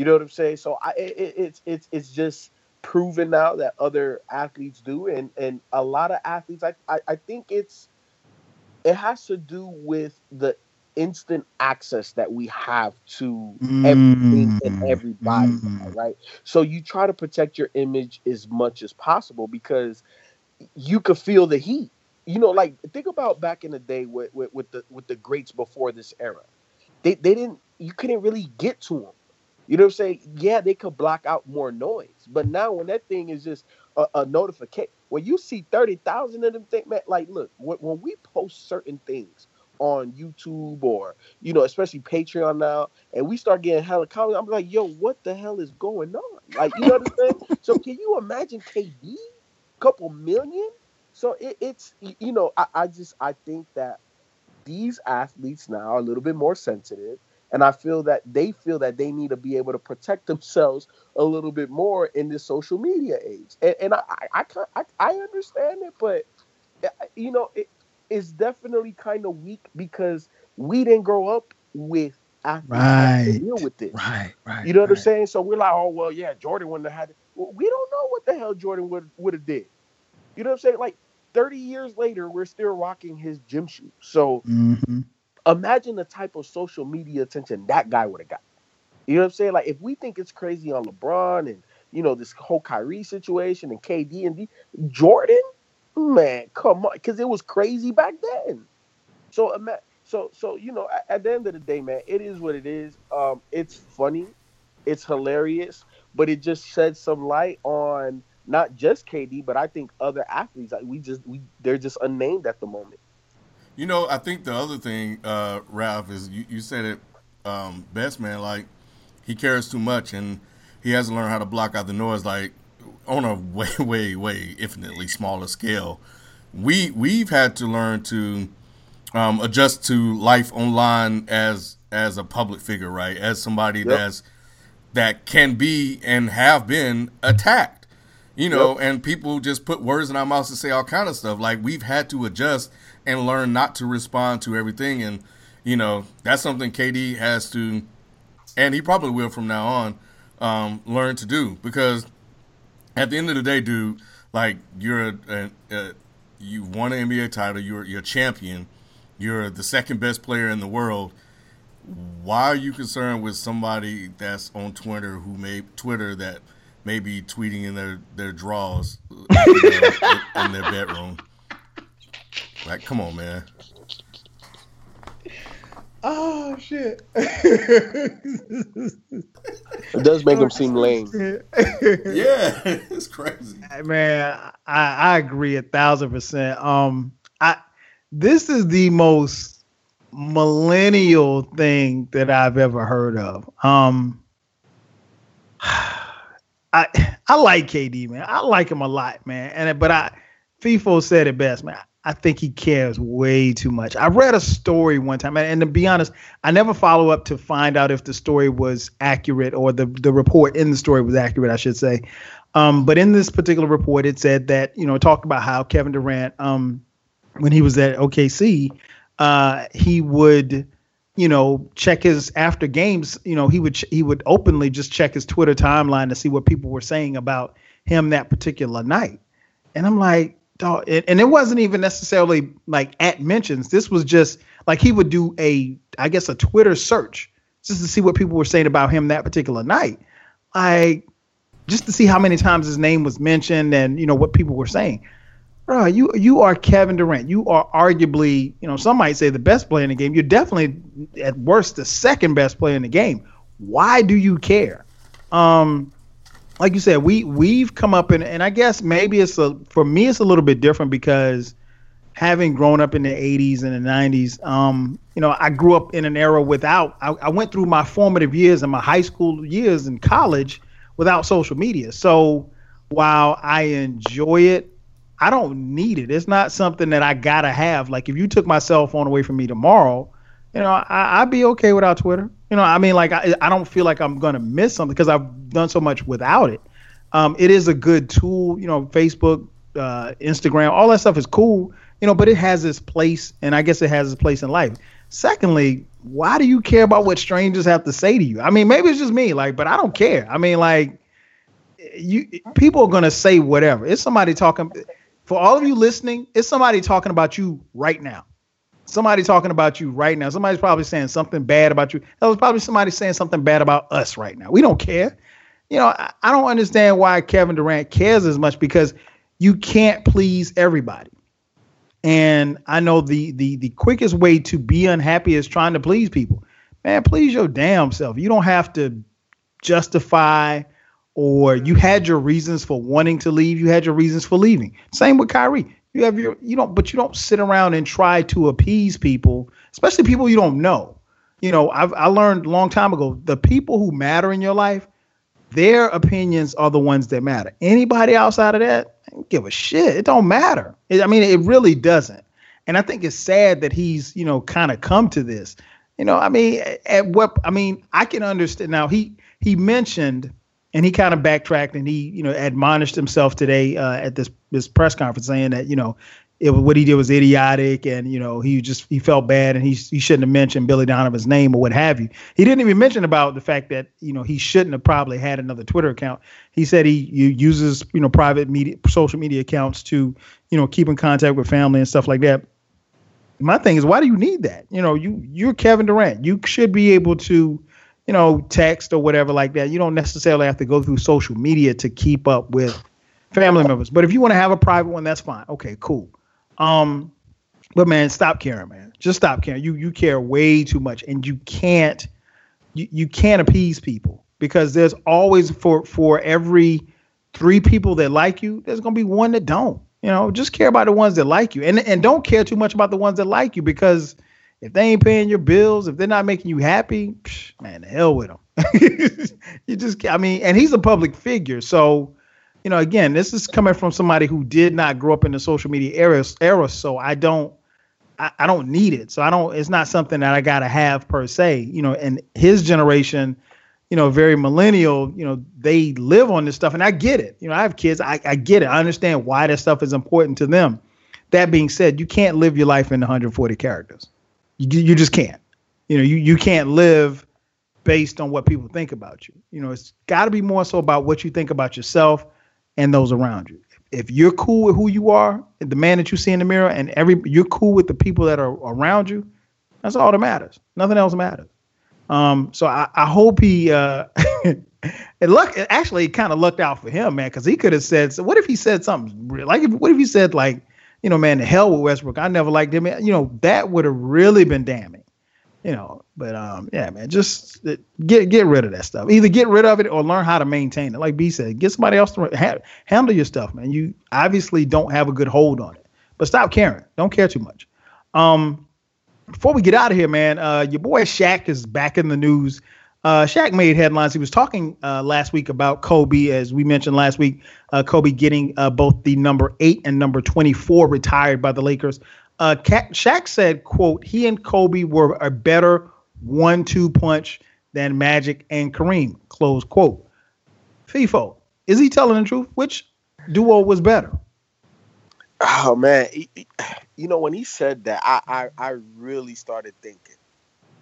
You know what I'm saying? So I, it, it, it's it's it's just proven now that other athletes do, and and a lot of athletes. I, I I think it's it has to do with the instant access that we have to everything and Mm, everybody, mm. right? So you try to protect your image as much as possible because you could feel the heat. You know, like think about back in the day with with, with the with the greats before this era. They they didn't you couldn't really get to them. You know what I'm saying? Yeah, they could block out more noise, but now when that thing is just a, a notification, when you see thirty thousand of them, think man, like look, when, when we post certain things on YouTube or you know, especially Patreon now, and we start getting hella comments, I'm like, yo, what the hell is going on? Like, you know what I'm saying? So can you imagine KD, couple million? So it, it's you know, I, I just I think that these athletes now are a little bit more sensitive. And I feel that they feel that they need to be able to protect themselves a little bit more in this social media age. And, and I, I, I, I, understand it, but uh, you know, it, it's definitely kind of weak because we didn't grow up with athletes to Right. deal with this. Right, right. You know what I'm saying? So we're like, oh well, yeah, Jordan wouldn't have had. It. Well, we don't know what the hell Jordan would would have did. You know what I'm saying? Like 30 years later, we're still rocking his gym shoes. So Mhm. Imagine the type of social media attention that guy would have got. You know what I'm saying? Like if we think it's crazy on LeBron and you know this whole Kyrie situation and KD and D, Jordan, man, come on, because it was crazy back then. So so so you know, at, at the end of the day, man, it is what it is. Um, it's funny, it's hilarious, but it just sheds some light on not just KD, but I think other athletes. Like we just we they're just unnamed at the moment. You know, I think the other thing, uh, Ralph, is you, you said it um, best, man. Like he cares too much, and he hasn't learned how to block out the noise. Like on a way, way, way infinitely smaller scale, we we've had to learn to um, adjust to life online as as a public figure, right? As somebody yep. that's that can be and have been attacked, you know, yep. and people just put words in our mouths and say all kind of stuff. Like we've had to adjust and learn not to respond to everything, and you know that's something KD has to, and he probably will from now on, um, learn to do because at the end of the day, dude, like you're a, a, a you won an NBA title, you're you're a champion, you're the second best player in the world. Why are you concerned with somebody that's on Twitter who may Twitter that may be tweeting in their their drawers in their bedroom? Like, come on, man. Oh shit! it does make him seem lame. yeah, it's crazy. Man, I, I agree a thousand percent. Um, I this is the most millennial thing that I've ever heard of. Um, I I like KD, man. I like him a lot, man. And but I, FIFO said it best, man. I think he cares way too much. I read a story one time, and, to be honest, I never follow up to find out if the story was accurate or the the report in the story was accurate, I should say. Um, but in this particular report, it said that you know talked about how Kevin Durant, um, when he was at OKC, uh, he would you know check his after games. You know he would he would openly just check his Twitter timeline to see what people were saying about him that particular night. And I'm like, dog, and it wasn't even necessarily like at mentions. This was just like he would do a, I guess, a Twitter search just to see what people were saying about him that particular night. Like, just to see how many times his name was mentioned and you know what people were saying. Bro, you you are Kevin Durant. You are arguably, you know, some might say the best player in the game. You're definitely at worst the second best player in the game. Why do you care? Um, like you said, we we've come up in, and I guess maybe it's a for me it's a little bit different because having grown up in the 80s and the 90s, um, you know, I grew up in an era without. I, I went through my formative years and my high school years and college without social media. So while I enjoy it, I don't need it. It's not something that I gotta have. Like if you took my cell phone away from me tomorrow, you know, I, would be okay without Twitter. You know, I mean, like I, I don't feel like I'm gonna miss something because I've done so much without it. Um, it is a good tool. You know, Facebook, uh, Instagram, all that stuff is cool. You know, but it has its place, and I guess it has its place in life. Secondly, why do you care about what strangers have to say to you? I mean, maybe it's just me, like, but I don't care. I mean, like, you people are gonna say whatever. It's somebody talking. For all of you listening, it's somebody talking about you right now somebody talking about you right now. Somebody's probably saying something bad about you. That was probably somebody saying something bad about us right now. We don't care. You know, I, I don't understand why Kevin Durant cares as much because you can't please everybody. And I know the the the quickest way to be unhappy is trying to please people. Man, please your damn self. You don't have to justify or you had your reasons for wanting to leave. You had your reasons for leaving. Same with Kyrie. You have your you don't but you don't sit around and try to appease people, especially people you don't know. You know, I've I learned a long time ago the people who matter in your life, their opinions are the ones that matter. Anybody outside of that, give a shit. It don't matter. It, I mean, it really doesn't. And I think it's sad that he's, you know, kind of come to this. You know, I mean, at what I mean, I can understand now. He he mentioned and he kind of backtracked and he you know admonished himself today uh, at this this press conference saying that you know it what he did was idiotic and you know he just he felt bad and he he shouldn't have mentioned Billy Donovan's name or what have you. He didn't even mention about the fact that you know he shouldn't have probably had another Twitter account. He said he uses you know private media social media accounts to you know keep in contact with family and stuff like that. My thing is why do you need that? You know you you're Kevin Durant. You should be able to you know, text or whatever like that. You don't necessarily have to go through social media to keep up with family members. But if you want to have a private one, that's fine. Okay, cool. Um, but man, stop caring, man. Just stop caring. You you care way too much, and you can't you, you can't appease people because there's always for for every three people that like you, there's gonna be one that don't. You know, just care about the ones that like you, and and don't care too much about the ones that like you because if they ain't paying your bills, if they're not making you happy, psh, man, hell with them. you just, I mean, and he's a public figure, so you know, again, this is coming from somebody who did not grow up in the social media era, era so I don't I, I don't need it. So I don't it's not something that I gotta have per se. You know, and his generation, you know, very millennial, you know, they live on this stuff and I get it. You know, I have kids, I, I get it. I understand why this stuff is important to them. That being said, you can't live your life in 140 characters. You, you just can't. You know, you, you can't live based on what people think about you. You know, it's got to be more so about what you think about yourself and those around you. If you're cool with who you are, the man that you see in the mirror, and every you're cool with the people that are around you, that's all that matters. Nothing else matters. Um, so I, I hope he uh, it luck actually kind of lucked out for him, man, because he could have said. So what if he said something like? If, what if he said like, you know, man, the hell with Westbrook. I never liked him. You know, that would have really been damning you know, but um, yeah, man, just get get rid of that stuff. Either get rid of it or learn how to maintain it. Like B said, get somebody else to ha- handle your stuff, man. You obviously don't have a good hold on it, but stop caring. Don't care too much. Um, before we get out of here, man, uh, your boy Shaq is back in the news. Uh, Shaq made headlines. He was talking uh, last week about Kobe, as we mentioned last week. Uh, Kobe getting uh, both the number eight and number twenty-four retired by the Lakers. Uh, Shaq said, "quote He and Kobe were a better one-two punch than Magic and Kareem." Close quote. FIFO, is he telling the truth? Which duo was better? Oh man, you know when he said that, I I, I really started thinking.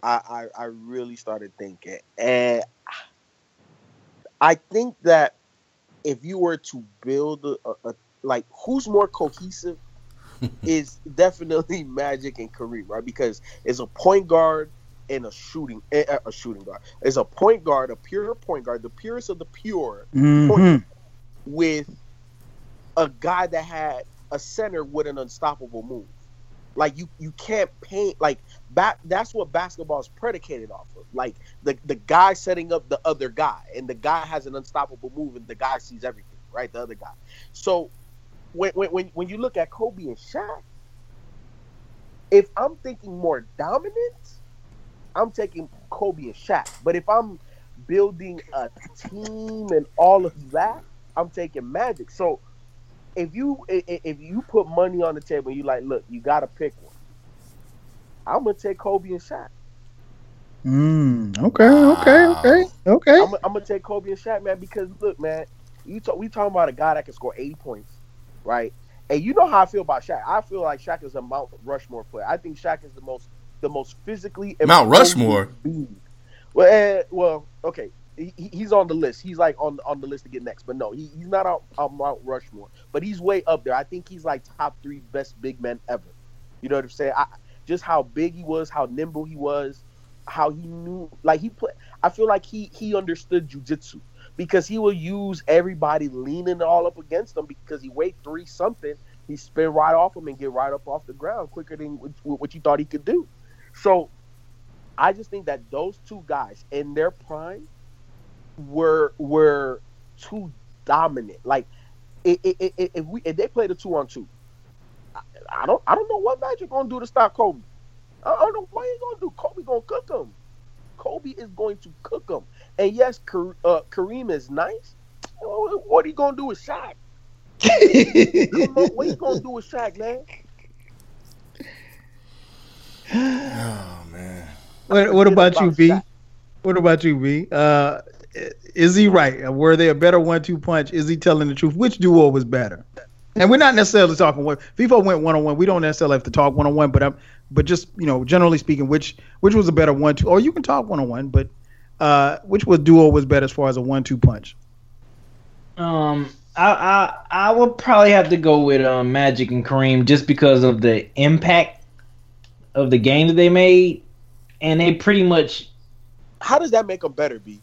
I, I I really started thinking, and I think that if you were to build a, a like who's more cohesive is definitely Magic and Kareem, right? Because it's a point guard and a shooting a shooting guard. It's a point guard, a pure point guard, the purest of the pure, mm-hmm. with a guy that had a center with an unstoppable move. Like you, you can't paint like back. That's what basketball is predicated off of. Like the the guy setting up the other guy, and the guy has an unstoppable move, and the guy sees everything, right? The other guy. So when when when you look at Kobe and Shaq, if I'm thinking more dominant, I'm taking Kobe and Shaq. But if I'm building a team and all of that, I'm taking Magic. So if you if you put money on the table, you like, look, you got to pick one. I'm gonna take Kobe and Shaq. Mm, okay, okay, okay, okay. I'm, I'm, gonna take Kobe and Shaq, man, because look, man, you talk, we talking about a guy that can score 80 points, right? And you know how I feel about Shaq. I feel like Shaq is a Mount Rushmore player. I think Shaq is the most the most physically Mount Rushmore. Well, uh, well, okay. He, he's on the list. He's like on on the list to get next, but no, he, he's not on, on Mount Rushmore. But he's way up there. I think he's like top three best big men ever. You know what I'm saying? I, just how big he was, how nimble he was, how he knew. Like he played. I feel like he he understood jujitsu because he will use everybody leaning all up against him because he weighed three something. He spin right off him and get right up off the ground quicker than what you thought he could do. So I just think that those two guys in their prime were were too dominant. Like if, if, if we if they played a two on two, I, I, don't I don't know what Magic gonna do to stop Kobe. I don't know what he's gonna do. Kobe gonna cook him. Kobe is going to cook him. And yes, uh, Kareem is nice. What are you gonna do with Shaq? what are you gonna do with Shaq, man? Oh man. What, what about you, B? Shaq. What about you, B? Uh, is he right? Were they a better one-two punch? Is he telling the truth? Which duo was better? And we're not necessarily talking what FIFO went one on one. We don't necessarily have to talk one on one, but I'm, but just you know, generally speaking, which which was a better one-two? Or you can talk one on one, but uh, which was duo was better as far as a one-two punch? Um, I, I I would probably have to go with um, Magic and Kareem just because of the impact of the game that they made, and they pretty much. How does that make them better, B?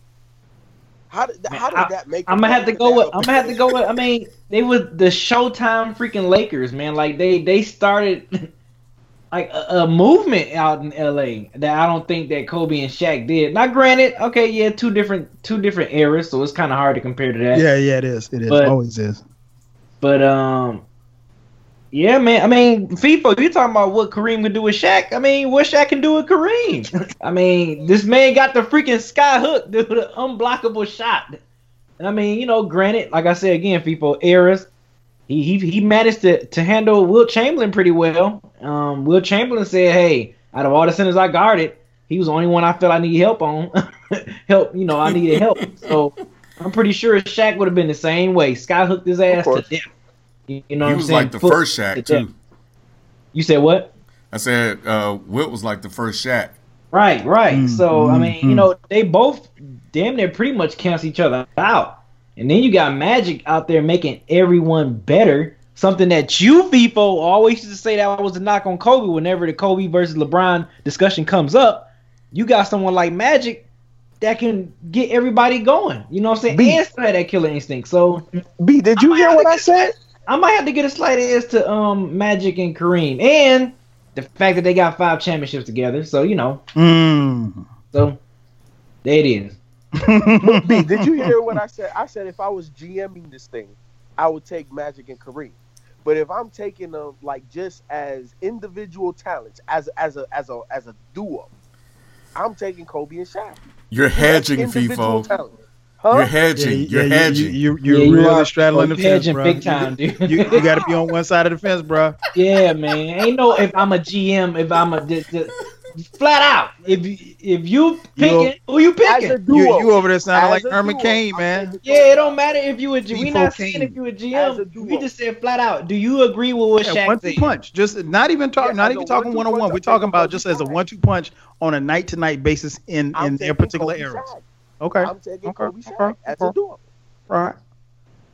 How did how did that make? I'm gonna have to go with. I'm gonna have to go with. I mean, they were the Showtime freaking Lakers, man. Like they they started like a, a, movement out in LA that I don't think that Kobe and Shaq did. Now, granted, okay, yeah, two different two different eras, so it's kind of hard to compare to that. Yeah, yeah, it is. It is. But, Always is. But um, yeah, man. I mean, FIFO, you talking about what Kareem could do with Shaq? I mean, what Shaq can do with Kareem? I mean, this man got the freaking sky hook, dude, an unblockable shot. And I mean, you know, granted, like I said again, FIFO errors. He he he managed to to handle Wilt Chamberlain pretty well. Um, Wilt Chamberlain said, "Hey, out of all the centers I guarded, he was the only one I felt I needed help on. help, you know, I needed help. So I'm pretty sure Shaq would have been the same way. Sky hooked his ass to death. You, you know, he what was I'm saying? like the Foot first to Shaq too. You said what? I said uh, Wilt was like the first Shaq. Right, right. Mm, so I mm, mean, you mm. know, they both damn near pretty much cancel each other out. And then you got Magic out there making everyone better. Something that you FIFO always used to say that was a knock on Kobe whenever the Kobe versus LeBron discussion comes up. You got someone like Magic that can get everybody going. You know what I'm saying? B. And still have that killer instinct. So B, did you hear what I said? I might have to get a slight edge to um Magic and Kareem. And the fact that they got five championships together. So, you know, Mm. so there it is. B, did you hear what I said? I said if I was GMing this thing, I would take Magic and Kareem. But if I'm taking them like just as individual talents, as as a as a as a duo, I'm taking Kobe and Shaq. You're hedging, individual FIFO. Talent. You're Huh? hedging. Yeah, You're yeah, hedging. You, you, you're Yeah, you really are straddling the fence, bro. big time, dude. You, you, got to be on one side of the fence, bro. Yeah, man. Ain't no if I'm a GM, if I'm a d- d- flat out. If you- if you picking, who you As a picking? You, you over there sounding As like a Herman duo, Cain, man. Yeah, it don't matter if you a G. We not saying if you a As a GM. We just said flat out. Do you agree with what Yeah, Shaq one two said? punch. Just not even talking, Yeah, not even talking one-two one on one. We're talking about just as a one two punch on a night to night basis in in their particular Kobe eras. Shaq. Okay, I'm taking Okay, Kobe okay, Shaq as a okay. duo. all right.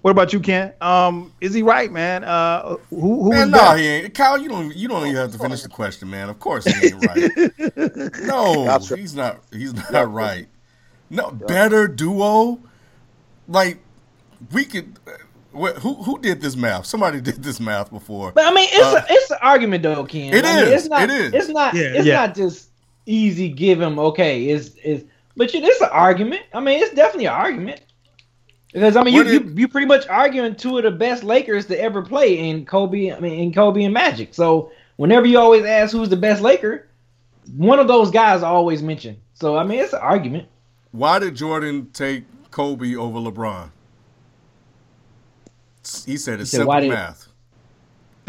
What about you, Ken? Um, is he right, man? Uh, who who was Man, no, better? he ain't. Kyle, you don't. You don't even have to finish the question, man. Of course he ain't right. No, Gotcha. he's not. He's not Yeah. right. No, better duo. Like we could. Who who did this math? Somebody did this math before. But I mean, it's Uh, a it's an argument though, Ken. It I mean, It's not. it is. It's not. Yeah, it's yeah. not just easy. Give him okay. It's it's. But you, it's an argument. I mean, it's definitely an argument. Because I mean, you, What you you pretty much arguing two of the best Lakers to ever play in Kobe. I mean, in Kobe and Magic. So whenever you always ask who's the best Laker, one of those guys always mentioned. So I mean, it's an argument. Why did Jordan take Kobe over LeBron? He said it's said, simple did- math.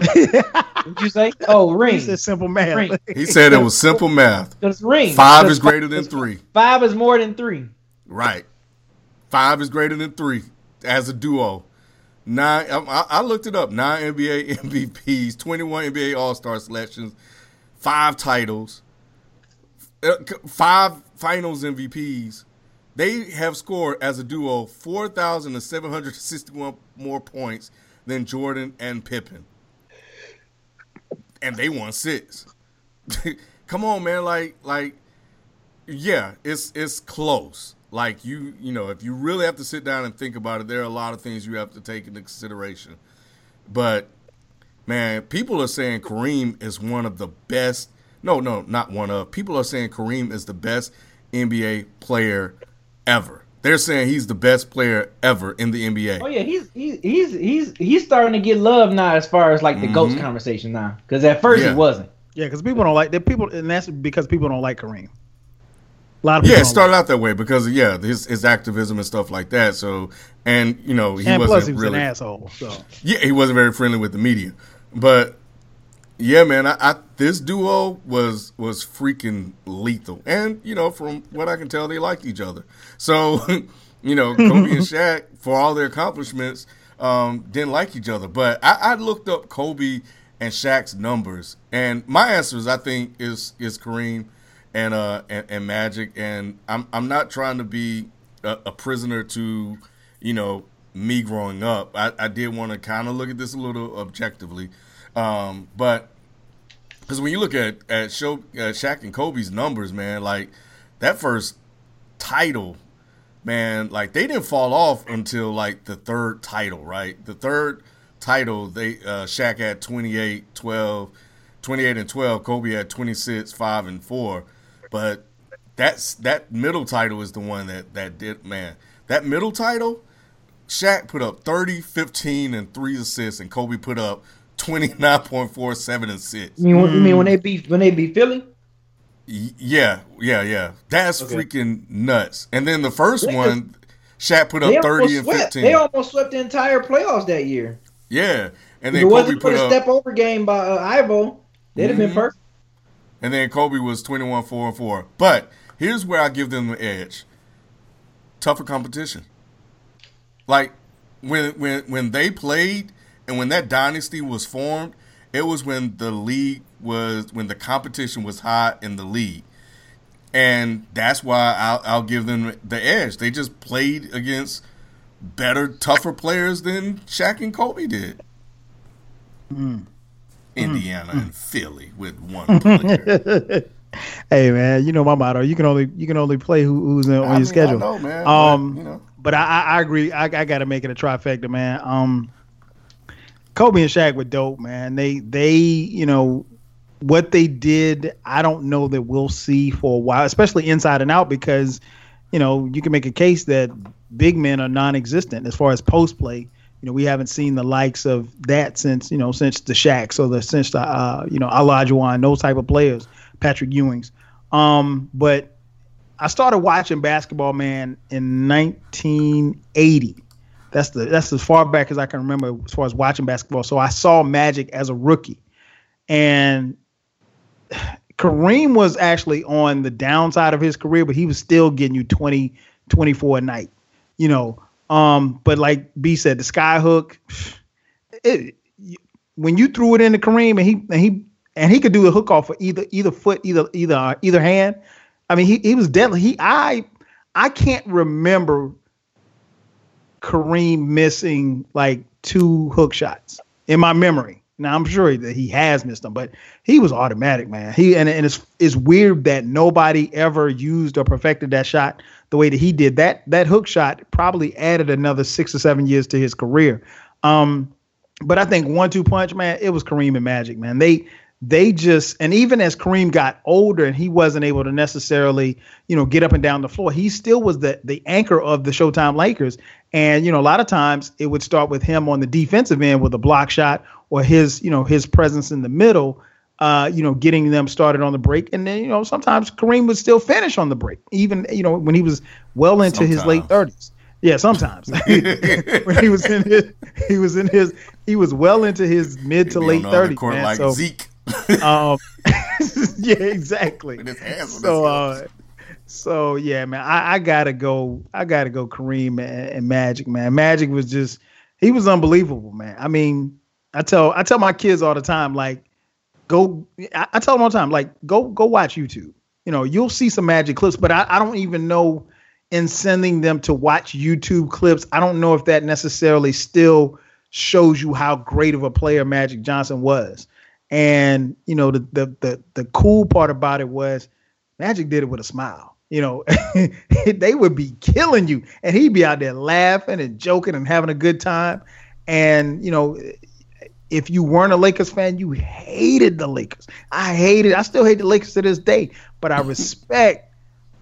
What'd you say? Oh, ring. He ring. said simple man. Ring. He said it was simple math. Because ring. Five 'Cause is greater than three. Five is more than three. Right. Five is greater than three as a duo. Nine. I, I- I looked it up. Nine NBA MVPs, twenty-one NBA All Star selections, five titles, uh, five Finals MVPs. They have scored as a duo four thousand and seven hundred sixty-one more points than Jordan and Pippen, and they won six. Come on, man! Like, like yeah, it's it's close. Like you, you know, if you really have to sit down and think about it, there are a lot of things you have to take into consideration. But man, people are saying Kareem is one of the best. No, no, not one of. People are saying Kareem is the best NBA player ever. They're saying he's the best player ever in the NBA. Oh yeah, he's he's he's he's he's starting to get love now as far as like the ghost Mhm. conversation now. Because at first Yeah. he wasn't. Yeah, because people don't like the people, and that's because people don't like Kareem. A lot of people. Yeah, it started like out that way because of, yeah, his his activism and stuff like that. So, and you know, he and wasn't plus he was really an asshole. So Yeah, he wasn't very friendly with the media, but yeah, man, I, I this duo was was freaking lethal, and you know, from what I can tell, they liked each other. So, you know, Kobe and Shaq, for all their accomplishments, um, didn't like each other. But I, I looked up Kobe and Shaq's numbers, and my answer is I think is is Kareem and uh and, and Magic, and I'm I'm not trying to be a, a prisoner to you know me growing up. I, I did want to kind of look at this a little objectively, um, but because when you look at at show uh, Shaq and Kobe's numbers, man, like that first title, man, like they didn't fall off until like the third title, right? The third title, they uh, Shaq had 28, 12, 28 and 12. Kobe had 26, 5 and 4. But that's that middle title is the one that that did man. That middle title, Shaq put up 30, 15 and 3 assists and Kobe put up 29.47 and 6. You mean, when- you mean when they beat when they beat Philly? Yeah, yeah, yeah. That's Okay. freaking nuts. And then the first Yeah, one, Shaq put up 30 and swept. 15. They almost swept the entire playoffs that year. yeah. And If then it Kobe wasn't for put the up step over game by uh, Ivo, they'd have been perfect. and then Kobe was 21 4 and 4. But here's where I give them the edge. Tougher competition. Like when when when they played and when that dynasty was formed, it was when the league was when the competition was high in the league. And that's why I'll, I'll give them the edge. They just played against better, tougher players than Shaq and Kobe did. Indiana and Philly with one player. hey man, you know my motto. You can only you can only play who, who's in, on I your mean, schedule. I know, man. Um, but, you know. But I, I, I agree. I, I got to make it a trifecta, man. Um, Kobe and Shaq were dope, man. They they you know what they did. I don't know that we'll see for a while, especially inside and out, because you know you can make a case that big men are non-existent as far as post play. You know, we haven't seen the likes of that since you know since the Shaqs or the since the uh, you know Olajuwon, those type of players, Patrick Ewings. Um, but I started watching basketball, man, in 1980. That's the that's as far back as I can remember as far as watching basketball. So I saw Magic as a rookie, and Kareem was actually on the downside of his career, but he was still getting you 20, 24 a night. You know, um, but like B said, the sky hook. It, when you threw it into Kareem and he and he and he could do a hook off for either either foot, either either either hand. I mean, he he was deadly. He I I can't remember Kareem missing like two hook shots in my memory. Now I'm sure that he has missed them, but he was automatic, man. He and, and it's it's weird that nobody ever used or perfected that shot the way that he did. That that hook shot probably added another six or seven years to his career. Um, but I think one two punch, man, it was Kareem and Magic, man. They they just and even as Kareem got older and he wasn't able to necessarily, you know, get up and down the floor, he still was the the anchor of the Showtime Lakers. And you know, a lot of times it would start with him on the defensive end with a block shot or his, you know, his presence in the middle, uh, you know, getting them started on the break. And then, you know, sometimes Kareem would still finish on the break, even you know when he was well into his late 30s. Yeah, sometimes when he was in his, he was in his, he was well into his mid to late on the other thirties, like so, Zeke. um, yeah, exactly. With his hands on So, uh, so yeah, man, I, I gotta go. I gotta go. Kareem and, and Magic, man. Magic was just, he was unbelievable, man. I mean, I tell, I tell my kids all the time, like, go. I, I tell them all the time, like, go, go watch YouTube. You know, you'll see some Magic clips, but I, I don't even know in sending them to watch YouTube clips. I don't know if that necessarily still shows you how great of a player Magic Johnson was. And you know, the the the, the cool part about it was Magic did it with a smile. You know, they would be killing you, and he'd be out there laughing and joking and having a good time. And you know, if you weren't a Lakers fan, you hated the Lakers. I hated. I still hate the Lakers to this day, but I respect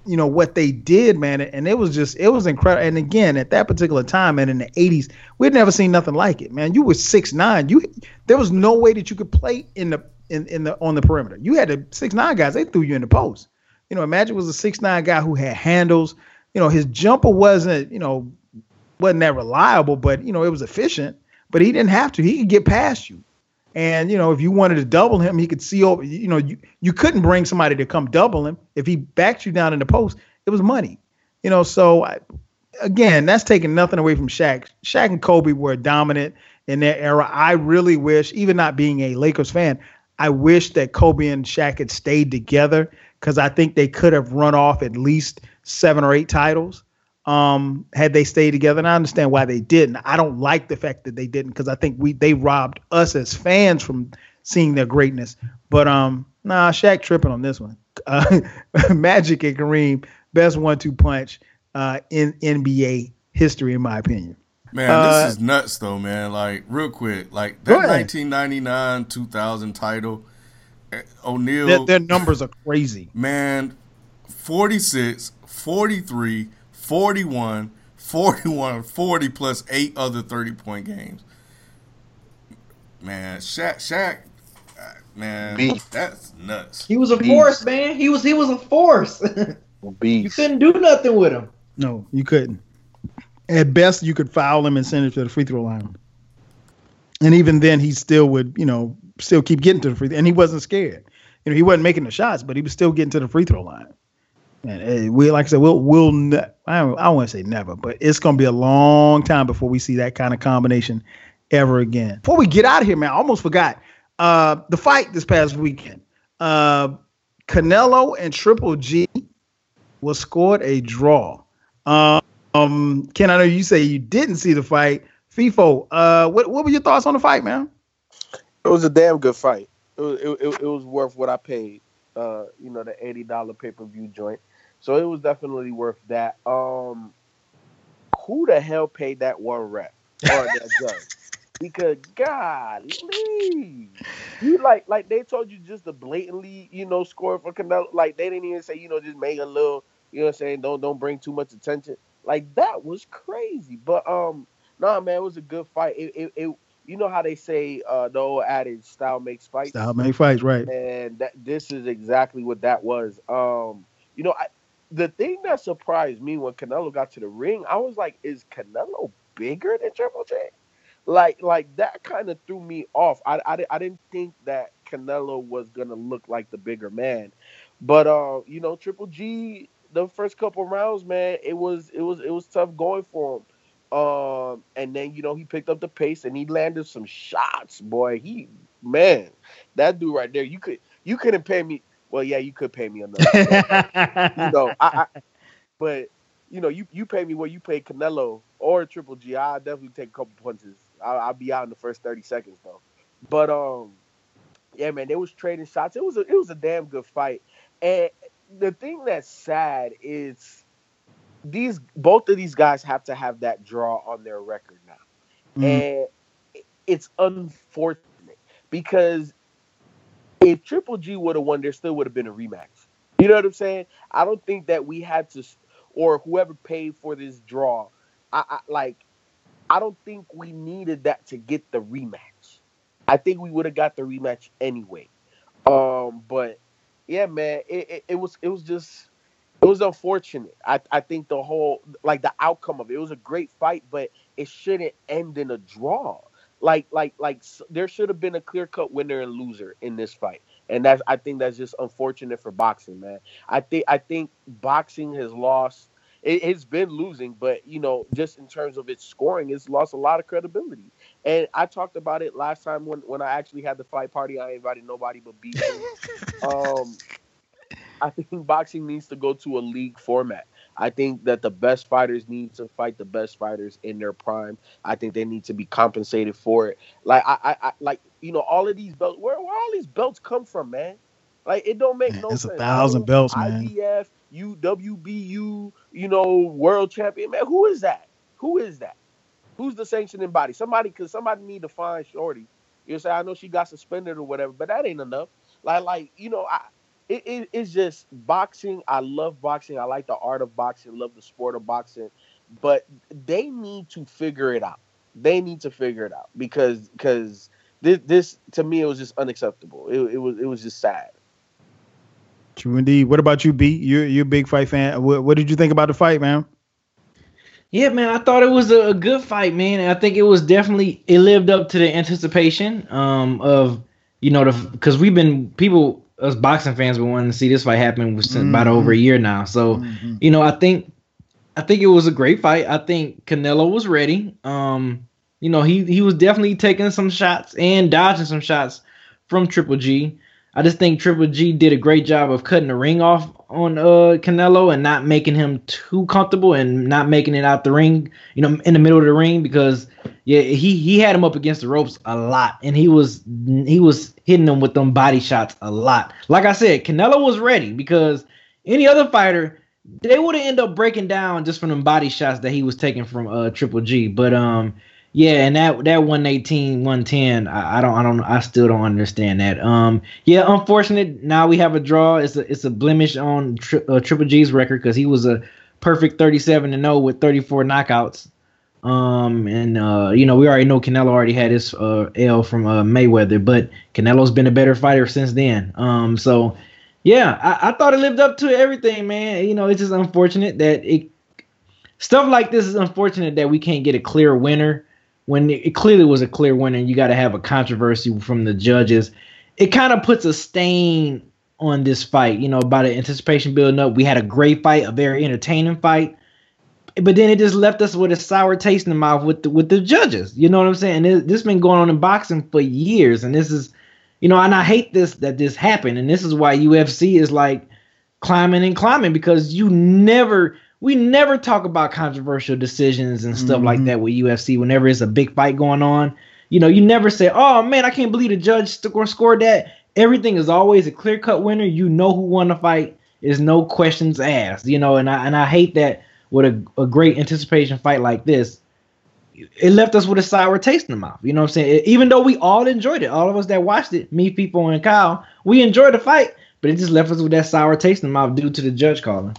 you know what they did, man, and it was just it was incredible. And again, at that particular time, and in the '80s, we'd never seen nothing like it, man. You were six nine. You there was no way that you could play in the in, in the on the perimeter. You had the six nine guys. They threw you in the post. You know, Magic was a six nine guy who had handles. You know, his jumper wasn't you know wasn't that reliable, but you know it was efficient. But he didn't have to. He could get past you. And you know, if you wanted to double him, he could see over. You know, you you couldn't bring somebody to come double him if he backed you down in the post. It was money. You know, so I, again, that's taking nothing away from Shaq. Shaq and Kobe were dominant in their era. I really wish, even not being a Lakers fan, I wish that Kobe and Shaq had stayed together because I think they could have run off at least seven or eight titles um, had they stayed together. And I understand why they didn't. I don't like the fact that they didn't because I think we they robbed us as fans from seeing their greatness. But um, nah, Shaq tripping on this one. Uh, Magic and Kareem, best one-two punch uh, in NBA history, in my opinion. Man, Uh, this is nuts though, man. Like real quick, like that 1999 2000 title, O'Neal, Their, their numbers are crazy. man, 46, 43, 41, 41, 40 plus eight other 30 point games. Man, Shaq, Shaq, uh, man, Beast. that's nuts. He was a Beast. force, man. He was he was a force. you couldn't do nothing with him. No, you couldn't. At best, you could foul him and send him to the free throw line. And even then, he still would, you know, still keep getting to the free. And he wasn't scared. You know, he wasn't making the shots, but he was still getting to the free throw line. And uh, we, like I said, we'll, we'll, ne- I I want to say never, but it's going to be a long time before we see that kind of combination ever again. Before we get out of here, man, I almost forgot uh, the fight this past weekend. Uh, Canelo and Triple G was scored a draw. Um, Ken, I know you say you didn't see the fight. FIFO, uh, what what were your thoughts on the fight, man? It was a damn good fight. It was it, it, it was worth what I paid. Uh, you know, the eighty dollar pay per view joint. So it was definitely worth that. Um, who the hell paid that one rep or that judge? Because God, you like like they told you just to blatantly, you know, score for Canelo. Like they didn't even say, you know, just make a little, you know, what I'm saying don't don't bring too much attention. Like that was crazy. But um, nah, man, it was a good fight. It, it, it you know how they say uh, the old adage, "Style makes fights." Style makes fights, right? And that this is exactly what that was. Um, you know, I, the thing that surprised me when Canelo got to the ring, I was like, "Is Canelo bigger than Triple J?" Like, like that kind of threw me off. I, I, I didn't think that Canelo was gonna look like the bigger man, but uh, you know, Triple G, the first couple rounds, man, it was it was it was tough going for him. Um, and then you know he picked up the pace and he landed some shots, boy. He man, that dude right there, you could you couldn't pay me. Well, yeah, you could pay me enough. you know, I, I, but you know, you you pay me what you pay Canelo or Triple G. I definitely take a couple punches. I'll, I'll be out in the first thirty seconds though. But um, yeah, man, they was trading shots. It was a, it was a damn good fight. And the thing that's sad is these both of these guys have to have that draw on their record now. Mm. And it's unfortunate because if Triple G would have won, there still would have been a rematch. You know what I'm saying? I don't think that we had to, or whoever paid for this draw, I, I like, I don't think we needed that to get the rematch. I think we would have got the rematch anyway. Um, but yeah, man, it, it, it was it was just it was unfortunate. I, I think the whole like the outcome of it, it was a great fight, but it shouldn't end in a draw. Like like like there should have been a clear cut winner and loser in this fight, and that's I think that's just unfortunate for boxing, man. I think I think boxing has lost. It, has been losing, but you know, just in terms of its scoring, it's lost a lot of credibility. And I talked about it last time when when I actually had the fight party. I invited nobody but B. um, I think boxing needs to go to a league format. I think that the best fighters need to fight the best fighters in their prime. I think they need to be compensated for it. Like I, I, I like you know, all of these belts. Where where all these belts come from, man? Like it don't make man, no it's sense. It's a thousand belts, man. IBF, UWBU, you know, world champion. Man, who is that? Who is that? Who's the sanctioning body? Somebody, cause somebody need to find Shorty. You know, say I know she got suspended or whatever, but that ain't enough. Like, like you know, I it, it, it's just boxing. I love boxing. I like the art of boxing. Love the sport of boxing, but they need to figure it out. They need to figure it out because because this, this to me it was just unacceptable. It, it was it was just sad. True indeed. What about you, B? You're you're a big fight fan. What, what did you think about the fight, man? Yeah, man, I thought it was a, a good fight, man. I think it was definitely it lived up to the anticipation um, of you know the because we've been people us boxing fans been wanting to see this fight happen since mm-hmm. about over a year now. So, mm-hmm. you know, I think I think it was a great fight. I think Canelo was ready. Um, you know, he he was definitely taking some shots and dodging some shots from Triple G. I just think Triple G did a great job of cutting the ring off on uh Canelo and not making him too comfortable and not making it out the ring, you know, in the middle of the ring because yeah, he he had him up against the ropes a lot and he was he was hitting them with them body shots a lot. Like I said, Canelo was ready because any other fighter they would have ended up breaking down just from them body shots that he was taking from uh Triple G. But um yeah, and that that 118, 110, I, I, don't I don't I still don't understand that. Um yeah, unfortunate. Now we have a draw. It's a it's a blemish on tri- uh, Triple G's record cuz he was a perfect 37 and 0 with 34 knockouts. Um and uh you know, we already know Canelo already had his uh L from uh, Mayweather, but Canelo's been a better fighter since then. Um so yeah, I, I thought it lived up to everything, man. You know, it's just unfortunate that it stuff like this is unfortunate that we can't get a clear winner when it clearly was a clear winner. You got to have a controversy from the judges. It kind of puts a stain on this fight. You know, by the anticipation building up, we had a great fight, a very entertaining fight but then it just left us with a sour taste in the mouth with the with the judges. You know what I'm saying? This, this been going on in boxing for years, and this is, you know, and I hate this that this happened, and this is why UFC is like climbing and climbing because you never we never talk about controversial decisions and stuff mm-hmm. like that with UFC whenever it's a big fight going on. You know, you never say, "Oh man, I can't believe the judge scored that." Everything is always a clear cut winner. You know who won the fight. There's no questions asked. You know, and I and I hate that with a, a great anticipation fight like this, it left us with a sour taste in the mouth. You know what I'm saying? Even though we all enjoyed it, all of us that watched it, me, people, and Kyle, we enjoyed the fight, but it just left us with that sour taste in the mouth due to the judge calling.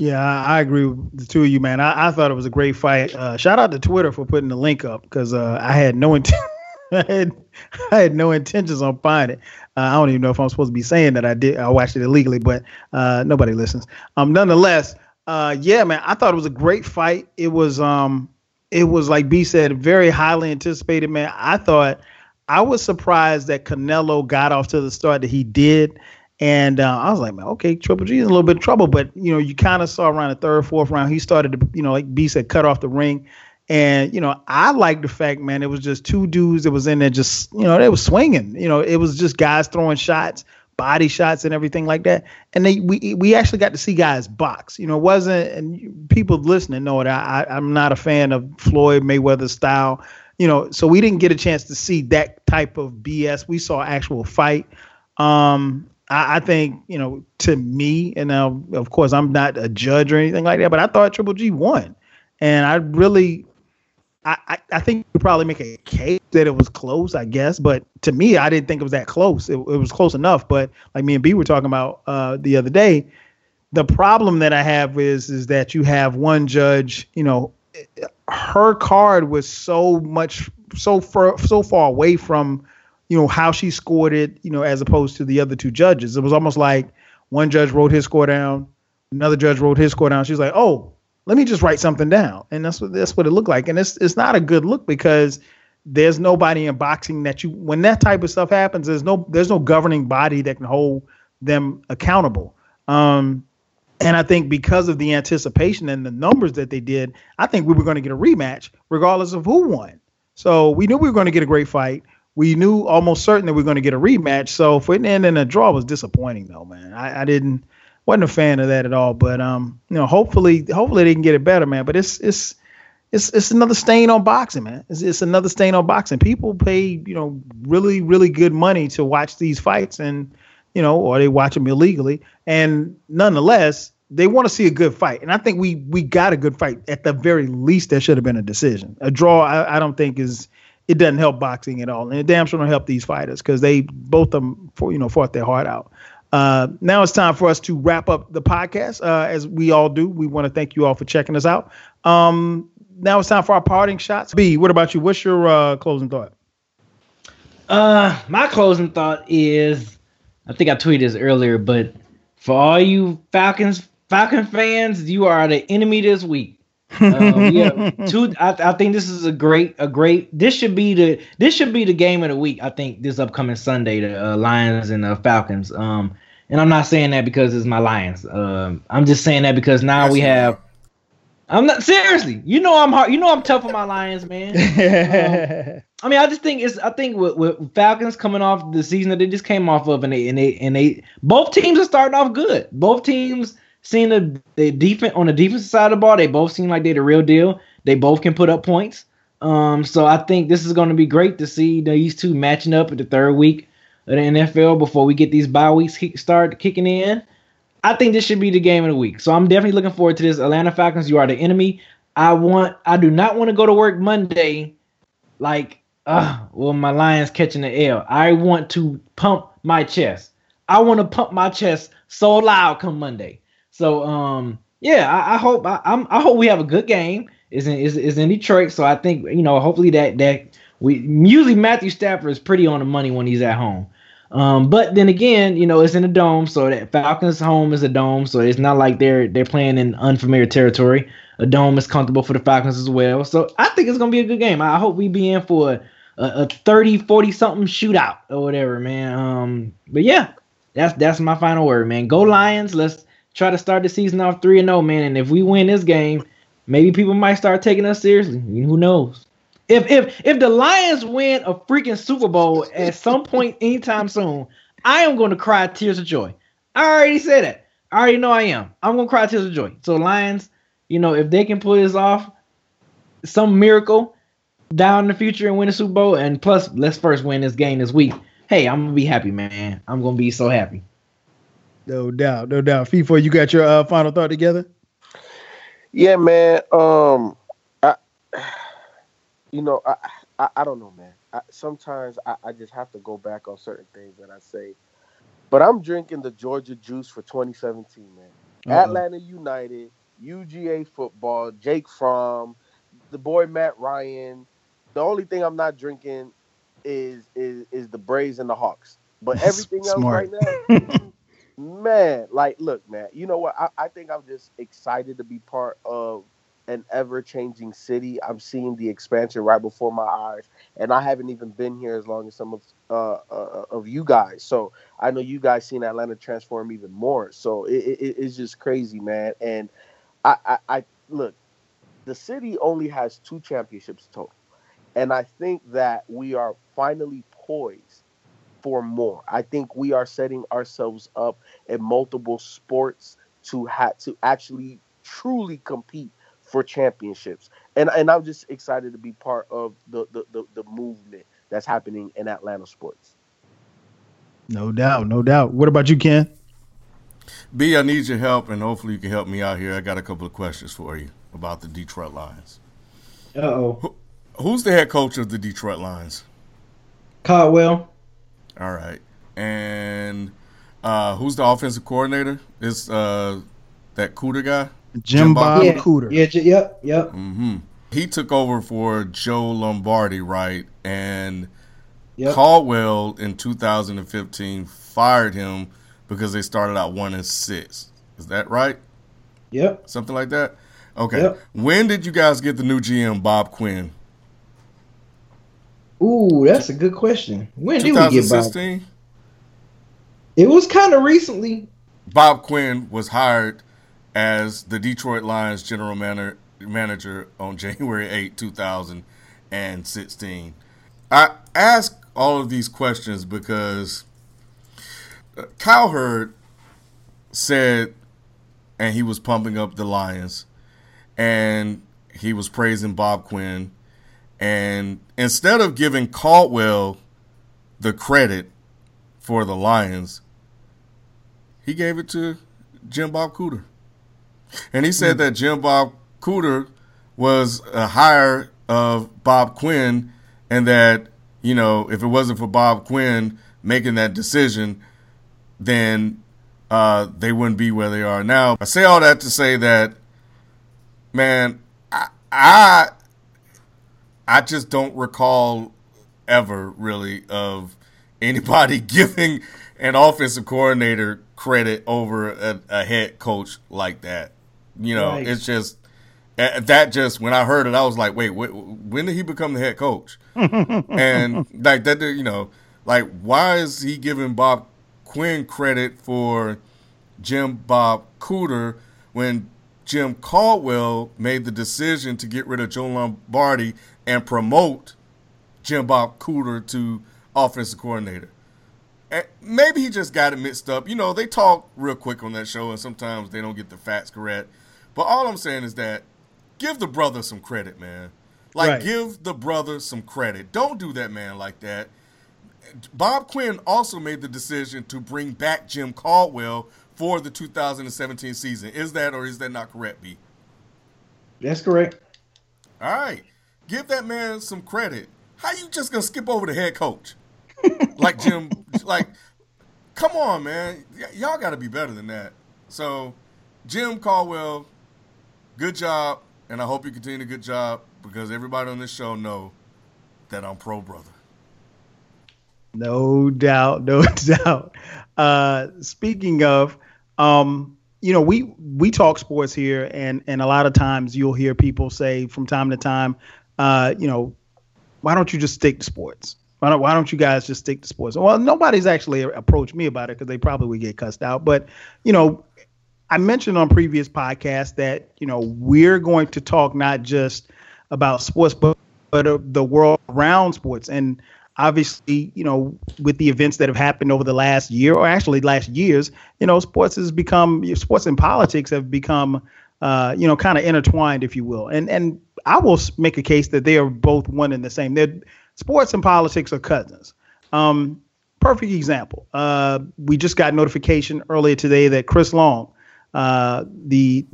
Yeah, I, agree with the two of you, man. I, I thought it was a great fight. Uh, shout out to Twitter for putting the link up because uh, I had no intent. I had, I had no intentions on finding it. Uh, I don't even know if I'm supposed to be saying that I did. I watched it illegally, but uh, nobody listens. Um, nonetheless, uh, yeah, man, I thought it was a great fight. It was, um, it was like B said, very highly anticipated, man. I thought I was surprised that Canelo got off to the start that he did. And uh, I was like, man, okay, Triple G is a little bit of trouble, but you know, you kind of saw around the third, fourth round, he started to, you know, like B said, cut off the ring. And you know, I like the fact, man, it was just two dudes that was in there, just you know, they was swinging. You know, it was just guys throwing shots body shots and everything like that. And they we we actually got to see guys box. You know, it wasn't and people listening know it. I, I I'm not a fan of Floyd Mayweather style. You know, so we didn't get a chance to see that type of BS. We saw actual fight. Um, I, I think you know to me, and now of course I'm not a judge or anything like that, but I thought Triple G won, and I really I, I, think you probably make a case that it was close, I guess. But to me, I didn't think it was that close. It, it was close enough. But like me and B were talking about uh, the other day, the problem that I have is is that you have one judge. You know, her card was so much so far so far away from you know how she scored it. You know, as opposed to the other two judges, it was almost like one judge wrote his score down, another judge wrote his score down. She's like, oh let me just write something down. And that's what that's what it looked like. And it's it's not a good look because there's nobody in boxing that you when that type of stuff happens, there's no there's no governing body that can hold them accountable. Um, and I think because of the anticipation and the numbers that they did, I think we were going to get a rematch regardless of who won. So we knew we were going to get a great fight. We knew almost certain that we are going to get a rematch. So for it end in a draw was disappointing, though, man. I, I didn't wasn't a fan of that at all. But um, you know, hopefully, hopefully they can get it better, man. But it's it's it's it's another stain on boxing, man. It's, it's another stain on boxing. People pay you know really really good money to watch these fights, and you know, or they watch them illegally, and nonetheless. They want to see a good fight, and I think we we got a good fight. At the very least, there should have been a decision. A draw, I, I don't think is it doesn't help boxing at all, and it damn sure don't help these fighters because they both of them, for, you know, fought their heart out. Uh, now it's time for us to wrap up the podcast. Uh, as we all do, we want to thank you all for checking us out. Um, now it's time for our parting shots. B, what about you? What's your uh, closing thought? Uh, my closing thought is, I think I tweeted this earlier, but for all you Falcons Falcon fans, you are the enemy this week. Uh, yeah, two. I, I, think this is a great, a great. This should be the this should be the game of the week. I think this upcoming Sunday, the uh, Lions and the Falcons. Um, and I'm not saying that because it's my Lions. Um, I'm just saying that because now That's we have. I'm not seriously. You know I'm hard. You know I'm tough on my Lions, man. um, I mean, I just think it's. I think with, with, Falcons coming off the season that they just came off of, and they and they and they both teams are starting off good. Both teams seeing the the defense on the defensive side of the ball, they both seem like they're the real deal. They both can put up points. Um, so I think this is going to be great to see these two matching up at the third week of the NFL before we get these bye weeks start kicking in. I think this should be the game of the week. So I'm definitely looking forward to this. Atlanta Falcons, you are the enemy. I want. I do not want to go to work Monday, like, uh, well, my Lions catching the L. I want to pump my chest. I want to pump my chest so loud come Monday. So um yeah, I, I hope I, am I hope we have a good game. Is in is, is in Detroit, so I think you know hopefully that that we usually Matthew Stafford is pretty on the money when he's at home. Um, but then again, you know, it's in a dome, so that Falcons' home is a dome, so it's not like they're they're playing in unfamiliar territory. A dome is comfortable for the Falcons as well. So I think it's gonna be a good game. I hope we be in for a, a, a 30, 40 something shootout or whatever, man. Um, but yeah, that's that's my final word, man. Go Lions. Let's try to start the season off 3 and 0, man. And if we win this game, maybe people might start taking us seriously. Who knows? If if if the Lions win a freaking Super Bowl at some point anytime soon, I am going to cry tears of joy. I already said that. I already know I am. I'm going to cry tears of joy. So Lions, you know, if they can pull this off, some miracle down in the future and win a Super Bowl, and plus let's first win this game this week. Hey, I'm gonna be happy, man. I'm gonna be so happy. No doubt, no doubt. FIFO, you got your uh, final thought together? Yeah, man. Um, I, you know, I, I, I don't know, man. I, sometimes I, I just have to go back on certain things that I say. But I'm drinking the Georgia juice for 2017, man. Uh-oh. Atlanta United, UGA football, Jake Fromm, the boy Matt Ryan. The only thing I'm not drinking is is is the Braves and the Hawks. But everything else right now, man, like, look, man, you know what? I, I think I'm just excited to be part of an ever changing city. I'm seeing the expansion right before my eyes, and I haven't even been here as long as some of uh, uh, of you guys. So I know you guys seen Atlanta transform even more. So it, it, it's just crazy, man. And I, I, I look, the city only has two championships total, and I think that we are finally poised for more. I think we are setting ourselves up in multiple sports to have to actually truly compete for championships. And and I'm just excited to be part of the the, the, the movement that's happening in Atlanta sports. No doubt, no doubt. What about you, Ken? B, I need your help, and hopefully you can help me out here. I got a couple of questions for you about the Detroit Lions. Uh oh. Who's the head coach of the Detroit Lions? Caldwell. All right, and uh, who's the offensive coordinator? Is uh, that Cooter guy? Jim, Jim Bob Bob yeah. Cooter. Yeah. j- Yep. Yep. Mm-hmm. He took over for Joe Lombardi, right? And Yep. Caldwell in 2015 fired him because they started out one and six. Is that right? Yep. Something like that. Okay. Yep. When did you guys get the new GM, Bob Quinn? Ooh, that's a good question. When did we get Bob? It was kind of recently. Bob Quinn was hired as the Detroit Lions general manager manager on January 8, 2016. I ask all of these questions because uh, Cowherd said, and he was pumping up the Lions, and he was praising Bob Quinn. And instead of giving Caldwell the credit for the Lions, he gave it to Jim Bob Cooter. And he said that Jim Bob Cooter was a hire of Bob Quinn, and that, you know, if it wasn't for Bob Quinn making that decision, then uh, they wouldn't be where they are now. I say all that to say that, man, I, I, I just don't recall ever really of anybody giving an offensive coordinator credit over a, a head coach like that. You know, Right. it's just that. Just when I heard it, I was like, "Wait, wh- when did he become the head coach?" and like that, you know, like why is he giving Bob Quinn credit for Jim Bob Cooter when Jim Caldwell made the decision to get rid of Joe Lombardi and promote Jim Bob Cooter to offensive coordinator? And maybe he just got it mixed up. You know, they talk real quick on that show, and sometimes they don't get the facts correct. But all I'm saying is that give the brother some credit, man. Like, Right. give the brother some credit. Don't do that, man, like that. Bob Quinn also made the decision to bring back Jim Caldwell for the 2017 season. Is that or is that not correct, B? That's correct. All right. Give that man some credit. How you just gonna skip over the head coach? like Jim like come on, man. Y- y'all gotta be better than that. So Jim Caldwell, good job, and I hope you continue a good job because everybody on this show know that I'm pro brother. No doubt, no doubt. Uh, speaking of, um, you know, we we talk sports here, and and a lot of times you'll hear people say from time to time, uh, you know, why don't you just stick to sports? Why don't Why don't you guys just stick to sports? Well, nobody's actually approached me about it because they probably would get cussed out. But you know, I mentioned on previous podcasts that you know we're going to talk not just about sports, but but uh, the world around sports and obviously, you know, with the events that have happened over the last year, or actually last years, you know, sports has become sports and politics have become, uh, you know, kind of intertwined, if you will. And and I will make a case that they are both one and the same. They're, sports and politics are cousins. Um, perfect example. Uh, we just got notification earlier today that Chris Long, uh, the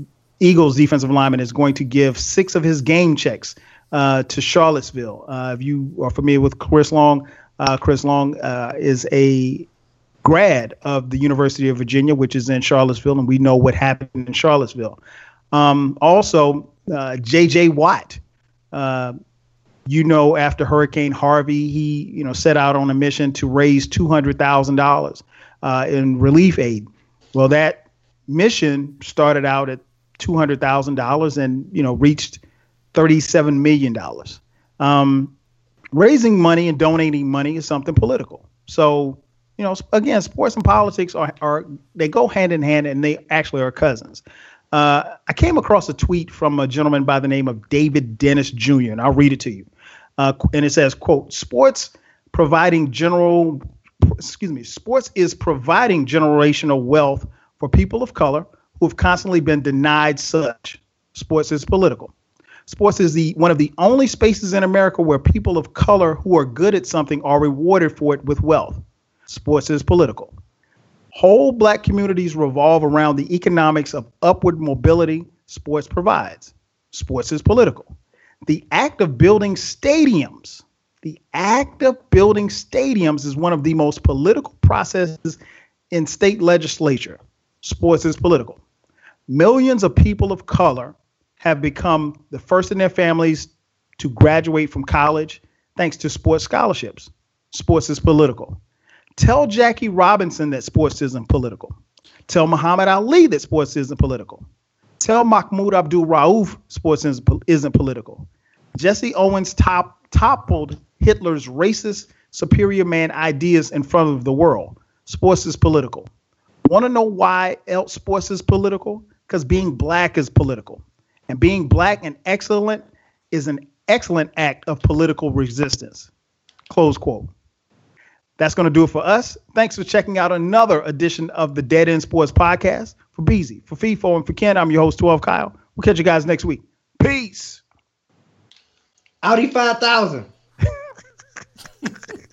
Eagles defensive lineman, is going to give six of his game checks uh, to Charlottesville. Uh, if you are familiar with Chris Long, uh, Chris Long is a grad of the University of Virginia, which is in Charlottesville, and we know what happened in Charlottesville. Um, also, J.J. Watt, you know, after Hurricane Harvey, he you know set out on a mission to raise two hundred thousand dollars in relief aid. Well, that mission started out at two hundred thousand dollars and you know reached $37 million. Um, raising money and donating money is something political. So, you know, again, sports and politics are, are they go hand in hand and they actually are cousins. Uh, I came across a tweet from a gentleman by the name of David Dennis Jr., and I'll read it to you. Uh, and it says, quote, sports providing general, excuse me, sports is providing generational wealth for people of color who have constantly been denied such. Sports is political. Sports is the one of the only spaces in America where people of color who are good at something are rewarded for it with wealth. Sports is political. Whole black communities revolve around the economics of upward mobility sports provides. Sports is political. The act of building stadiums, the act of building stadiums is one of the most political processes in state legislature. Sports is political. Millions of people of color have become the first in their families to graduate from college thanks to sports scholarships. Sports is political. Tell Jackie Robinson that sports isn't political. Tell Muhammad Ali that sports isn't political. Tell Mahmoud Abdul Rauf sports isn't political. Jesse Owens top, toppled Hitler's racist superior man ideas in front of the world. Sports is political. Want to know why else sports is political? Because being black is political. And being black and excellent is an excellent act of political resistance. Close quote. That's going to do it for us. Thanks for checking out another edition of the Dead End Sports Podcast. For Beezy, for FIFO, and for Ken, I'm your host, 12 Kyle. We'll catch you guys next week. Peace. Audi 5000.